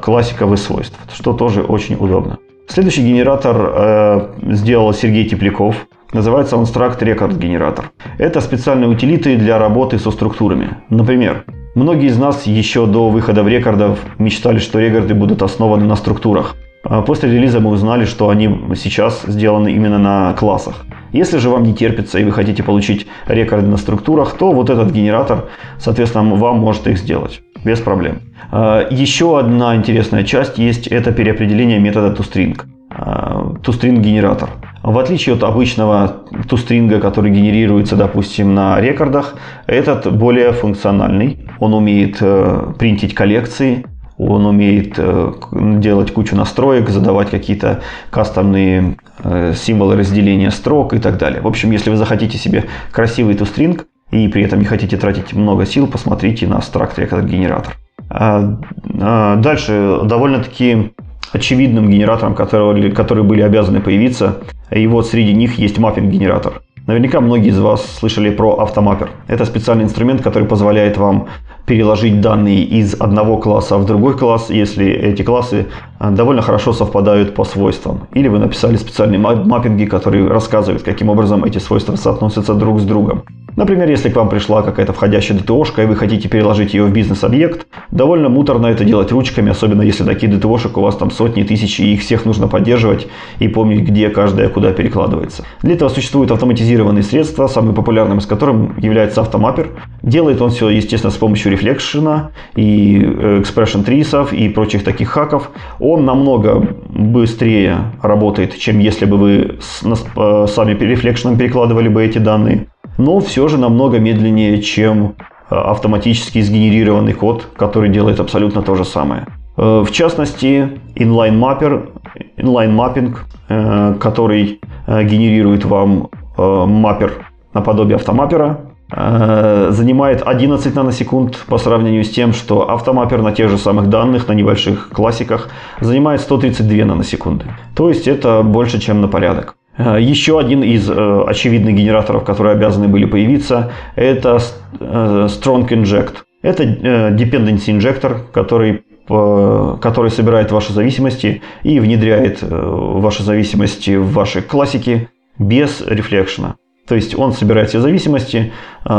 классиков и свойств, что тоже очень удобно. Следующий генератор э, сделал Сергей Тепляков. Называется он Struct Record генератор. Это специальные утилиты для работы со структурами. Например, многие из нас еще до выхода в рекордов мечтали, что рекорды будут основаны на структурах. А после релиза мы узнали, что они сейчас сделаны именно на классах. Если же вам не терпится и вы хотите получить рекорды на структурах, то вот этот генератор, соответственно, вам может их сделать без проблем. А, еще одна интересная часть есть, это переопределение метода toString. А, toString генератор. В отличие от обычного тустринга, который генерируется, допустим, на рекордах, этот более функциональный. Он умеет э, принтить коллекции, он умеет э, делать кучу настроек, задавать какие-то кастомные э, символы разделения строк и так далее. В общем, если вы захотите себе красивый тустринг и при этом не хотите тратить много сил, посмотрите на Struct Record генератор. А, а, дальше довольно-таки очевидным генератором, которые, которые были обязаны появиться. И вот среди них есть маппинг-генератор. Наверняка многие из вас слышали про автомаппер. Это специальный инструмент, который позволяет вам переложить данные из одного класса в другой класс, если эти классы э, довольно хорошо совпадают по свойствам. Или вы написали специальные маппинги, которые рассказывают, каким образом эти свойства соотносятся друг с другом. Например, если к вам пришла какая-то входящая DTO-шка, и вы хотите переложить ее в бизнес-объект, довольно муторно это делать ручками, особенно если такие DTO-шек у вас там сотни, тысячи, и их всех нужно поддерживать и помнить, где каждая куда перекладывается. Для этого существуют автоматизированные средства, самым популярным из которых является автомаппер. Делает он все, естественно, с помощью рефлекшена и э, expression трисов и прочих таких хаков. Он намного быстрее работает, чем если бы вы э, сами рефлекшеном перекладывали бы эти данные но все же намного медленнее, чем э, автоматически сгенерированный код, который делает абсолютно то же самое. Э, в частности, inline mapper, inline mapping, э, который генерирует вам маппер наподобие автомаппера, занимает 11 наносекунд по сравнению с тем, что автомаппер на тех же самых данных, на небольших классиках, занимает 132 наносекунды. То есть это больше, чем на порядок. Э, еще один из э, очевидных генераторов, которые обязаны были появиться, это э, Strong Inject. Это dependency инжектор, который который собирает ваши зависимости и внедряет ваши зависимости в ваши классики без рефлекшена. То есть он собирает все зависимости,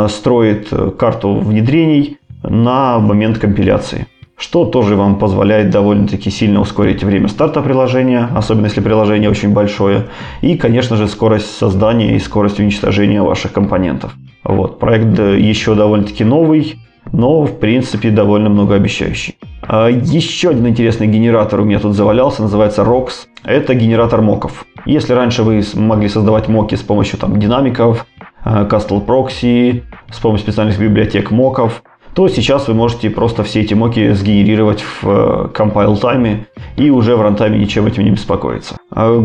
строит карту внедрений на момент компиляции что тоже вам позволяет довольно-таки сильно ускорить время старта приложения, особенно если приложение очень большое, и, конечно же, скорость создания и скорость уничтожения ваших компонентов. Вот. Проект еще довольно-таки новый, но в принципе довольно многообещающий. А, еще один интересный генератор у меня тут завалялся, называется ROX. Это генератор моков. Если раньше вы могли создавать моки с помощью там, динамиков, а, Castle Proxy, с помощью специальных библиотек моков, то сейчас вы можете просто все эти моки сгенерировать в э, compile тайме и уже в рантайме ничем этим не беспокоиться. А,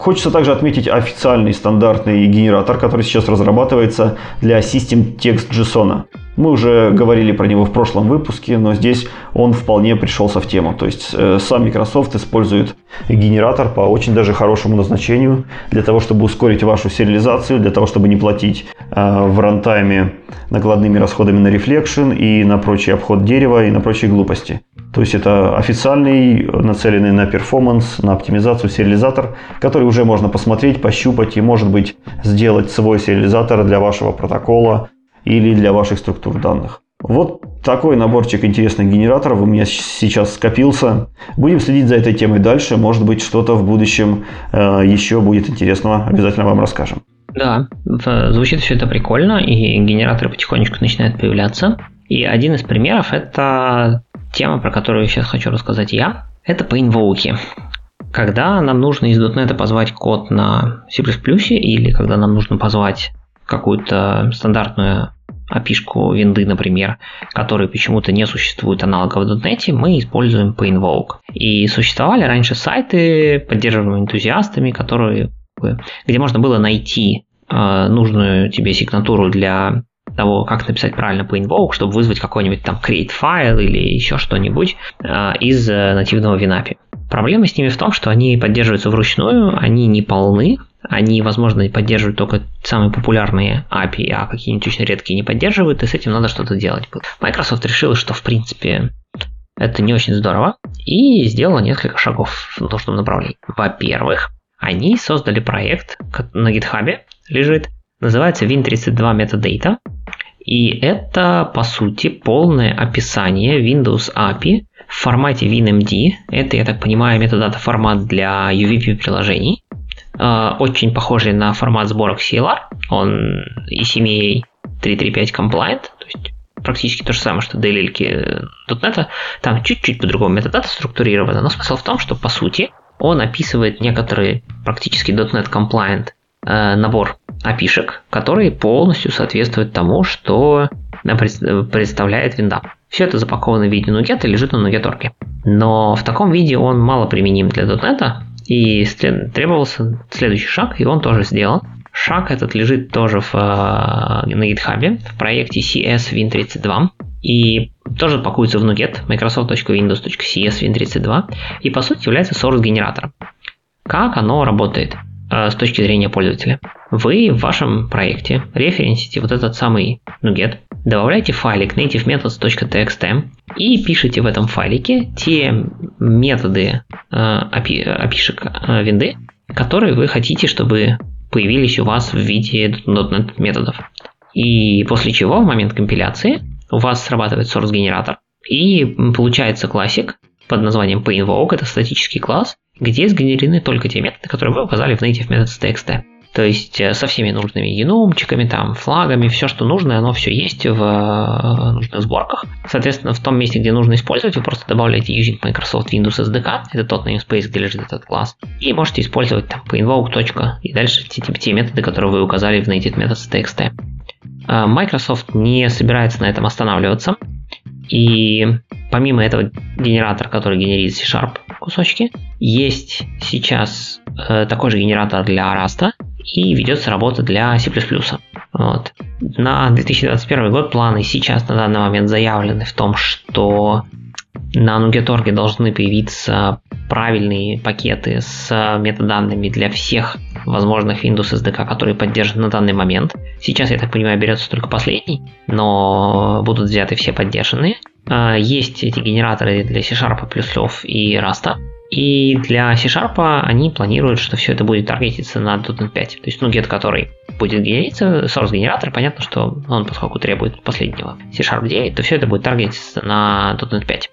хочется также отметить официальный стандартный генератор, который сейчас разрабатывается для System Text JSON. Мы уже говорили про него в прошлом выпуске, но здесь он вполне пришелся в тему. То есть э, сам Microsoft использует генератор по очень даже хорошему назначению для того, чтобы ускорить вашу сериализацию, для того, чтобы не платить э, в рантайме накладными расходами на Reflection и на прочий обход дерева и на прочие глупости. То есть это официальный, нацеленный на перформанс, на оптимизацию сериализатор, который уже можно посмотреть, пощупать и, может быть, сделать свой сериализатор для вашего протокола или для ваших структур данных. Вот такой наборчик интересных генераторов у меня сейчас скопился. Будем следить за этой темой дальше. Может быть, что-то в будущем э, еще будет интересного. Обязательно вам расскажем. Да, звучит все это прикольно, и генераторы потихонечку начинают появляться. И один из примеров – это тема, про которую сейчас хочу рассказать я. Это поинвоуки. Когда нам нужно из .NET позвать код на C++ или когда нам нужно позвать какую-то стандартную опишку винды, например, которые почему-то не существуют аналогов в .NET, мы используем PainVoke. И существовали раньше сайты, поддерживаемые энтузиастами, которые, где можно было найти э, нужную тебе сигнатуру для того, как написать правильно PainVoke, чтобы вызвать какой-нибудь там create файл или еще что-нибудь э, из э, нативного WinAPI. Проблема с ними в том, что они поддерживаются вручную, они не полны, они, возможно, поддерживают только самые популярные API, а какие-нибудь очень редкие не поддерживают, и с этим надо что-то делать. Microsoft решила, что, в принципе, это не очень здорово, и сделала несколько шагов в нужном направлении. Во-первых, они создали проект на GitHub, лежит, называется Win32 Metadata, и это, по сути, полное описание Windows API в формате WinMD. Это, я так понимаю, метадата формат для UVP приложений. А, очень похожий на формат сборок CLR. Он ECMA 335 compliant, то есть практически то же самое, что DLL .NET. Там чуть-чуть по-другому метадата структурирована, но смысл в том, что по сути он описывает некоторые практически .NET compliant э, набор опишек, которые полностью соответствуют тому, что представляет винда. Все это запаковано в виде нугета и лежит на нугеторке. Но в таком виде он мало применим для .NET, и требовался следующий шаг, и он тоже сделан. Шаг этот лежит тоже в, э, на GitHub в проекте CS Win32 и тоже пакуется в NuGet microsoft.windows.cs Win32 и по сути является source генератором. Как оно работает? Э, с точки зрения пользователя. Вы в вашем проекте референсите вот этот самый NuGet, добавляете файлик nativemethods.txt и пишете в этом файлике те методы э, опи, опишек э, винды, которые вы хотите, чтобы появились у вас в виде .NET методов. И после чего в момент компиляции у вас срабатывает source генератор и получается классик под названием PainVoke, это статический класс, где сгенерены только те методы, которые вы указали в native methods txt. То есть э, со всеми нужными геномчиками, там, флагами, все, что нужно, оно все есть в э, нужных сборках. Соответственно, в том месте, где нужно использовать, вы просто добавляете using Microsoft Windows SDK, это тот namespace, где лежит этот класс, и можете использовать там по invoke. и дальше те, те методы, которые вы указали в native methods txt. Э, Microsoft не собирается на этом останавливаться, и помимо этого генератора, который генерит C-Sharp кусочки, есть сейчас э, такой же генератор для Rust и ведется работа для C++. Вот. На 2021 год планы сейчас на данный момент заявлены в том, что на Nuget.org должны появиться правильные пакеты с метаданными для всех возможных Windows SDK, которые поддержаны на данный момент. Сейчас, я так понимаю, берется только последний, но будут взяты все поддержанные. А, есть эти генераторы для C-Sharp, плюсов и Rust. И для C-Sharp они планируют, что все это будет таргетиться на .NET 5. То есть, ну, get, который будет генериться, source генератор, понятно, что он, поскольку требует последнего C-Sharp 9, то все это будет таргетиться на .NET 5.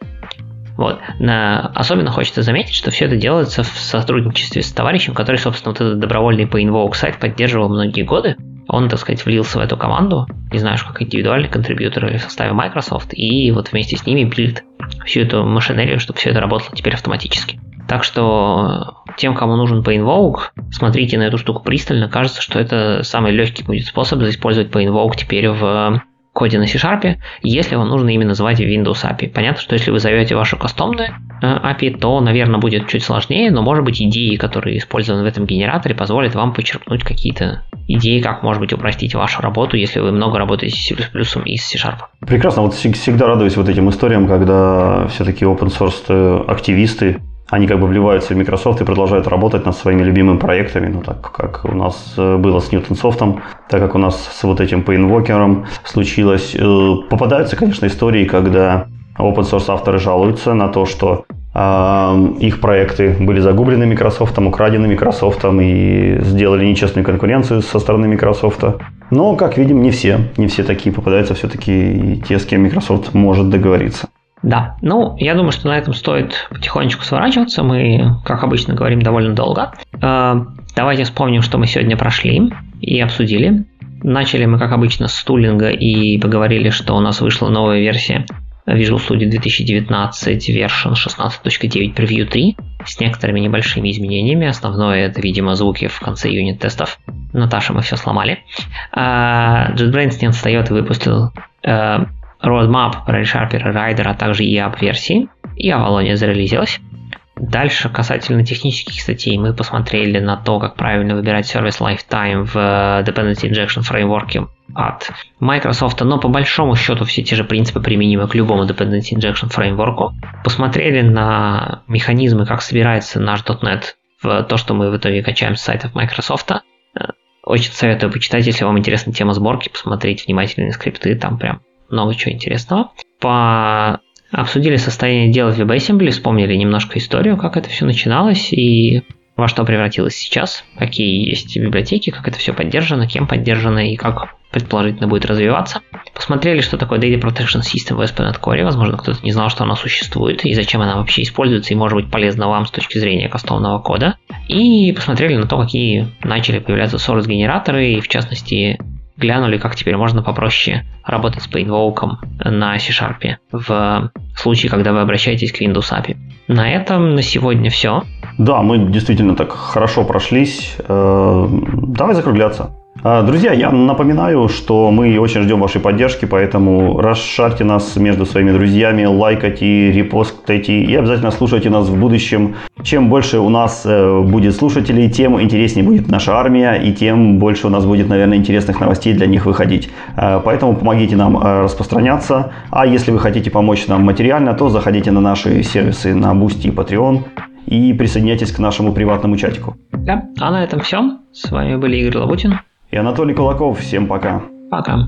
Вот. На... Особенно хочется заметить, что все это делается в сотрудничестве с товарищем, который, собственно, вот этот добровольный PInvoke сайт поддерживал многие годы. он, так сказать, влился в эту команду, не знаю, как индивидуальный contributor или в составе Microsoft, и вот вместе с ними билдят всю эту машинерию, чтобы все это работало теперь автоматически. Так что тем, кому нужен PInvoke, смотрите на эту штуку пристально. Кажется, что это самый легкий будет способ использовать PInvoke теперь в коде на C-Sharp, если вам нужно именно называть Windows API. Понятно, что если вы зовете вашу кастомную э, API, то, наверное, будет чуть сложнее, но, может быть, идеи, которые использованы в этом генераторе, позволят вам почерпнуть какие-то идеи, как, может быть, упростить вашу работу, если вы много работаете с C++ и с C-Sharp. Прекрасно. Вот всегда радуюсь вот этим историям, когда все-таки open source э, активисты они как бы вливаются в Microsoft и продолжают работать над своими любимыми проектами, ну так как у нас э, было с Newtonsoft, так как у нас с вот этим Painwalker случилось. Э, попадаются, конечно, истории, когда open source авторы жалуются на то, что э, их проекты были загублены Microsoft, украдены Microsoft и сделали нечестную конкуренцию со стороны Microsoft. Но, как видим, не все. Не все такие попадаются все-таки те, с кем Microsoft может договориться. Да, ну, я думаю, что на этом стоит потихонечку сворачиваться. Мы, как обычно, говорим довольно долго. Э, давайте вспомним, что мы сегодня прошли и обсудили. Начали мы, как обычно, с тулинга и поговорили, что у нас вышла новая версия Visual Studio 2019 version 16.9 Preview 3 с некоторыми небольшими изменениями. Основное это, видимо, звуки в конце юнит-тестов. Наташа, мы все сломали. Э, JetBrains не отстает и выпустил э, roadmap про ReSharper Rider, а также и app-версии, и Avalonia зарелизилась. Дальше, касательно технических статей, мы посмотрели на то, как правильно выбирать сервис Lifetime в Dependency Injection Framework от Microsoft, но по большому счету все те же принципы применимы к любому Dependency Injection Framework. Посмотрели на механизмы, как собирается наш .NET в то, что мы в итоге качаем с сайтов Microsoft. Очень советую почитать, если вам интересна тема сборки, посмотреть внимательные скрипты, там прям много чего интересного. По... Обсудили состояние дела в WebAssembly, вспомнили немножко историю, как это все начиналось и во что превратилось сейчас, какие есть библиотеки, как это все поддержано, кем поддержано и как предположительно будет развиваться. Посмотрели, что такое Data Protection System в ASP.NET Core. Возможно, кто-то не знал, что она существует и зачем она вообще используется и может быть полезна вам с точки зрения кастомного кода. И посмотрели на то, какие начали появляться source-генераторы и, в частности, глянули, как теперь можно попроще работать с PaintWalk на C-Sharp в случае, когда вы обращаетесь к Windows API. На этом на сегодня все. Да, мы действительно так хорошо прошлись. Э, давай закругляться. А, друзья, я напоминаю, что мы очень ждем вашей поддержки, поэтому расшарьте нас между своими друзьями, лайкайте, репостайте и обязательно слушайте нас в будущем. Чем больше у нас э, будет слушателей, тем интереснее будет наша армия и тем больше у нас будет, наверное, интересных новостей для них выходить. Э, поэтому помогите нам э, распространяться. А если вы хотите помочь нам материально, то заходите на наши сервисы на Boosty и Patreon и присоединяйтесь к нашему приватному чатику. Да, а на этом все. С вами были Игорь Лабутин и Анатолий Кулаков. Всем пока. Пока.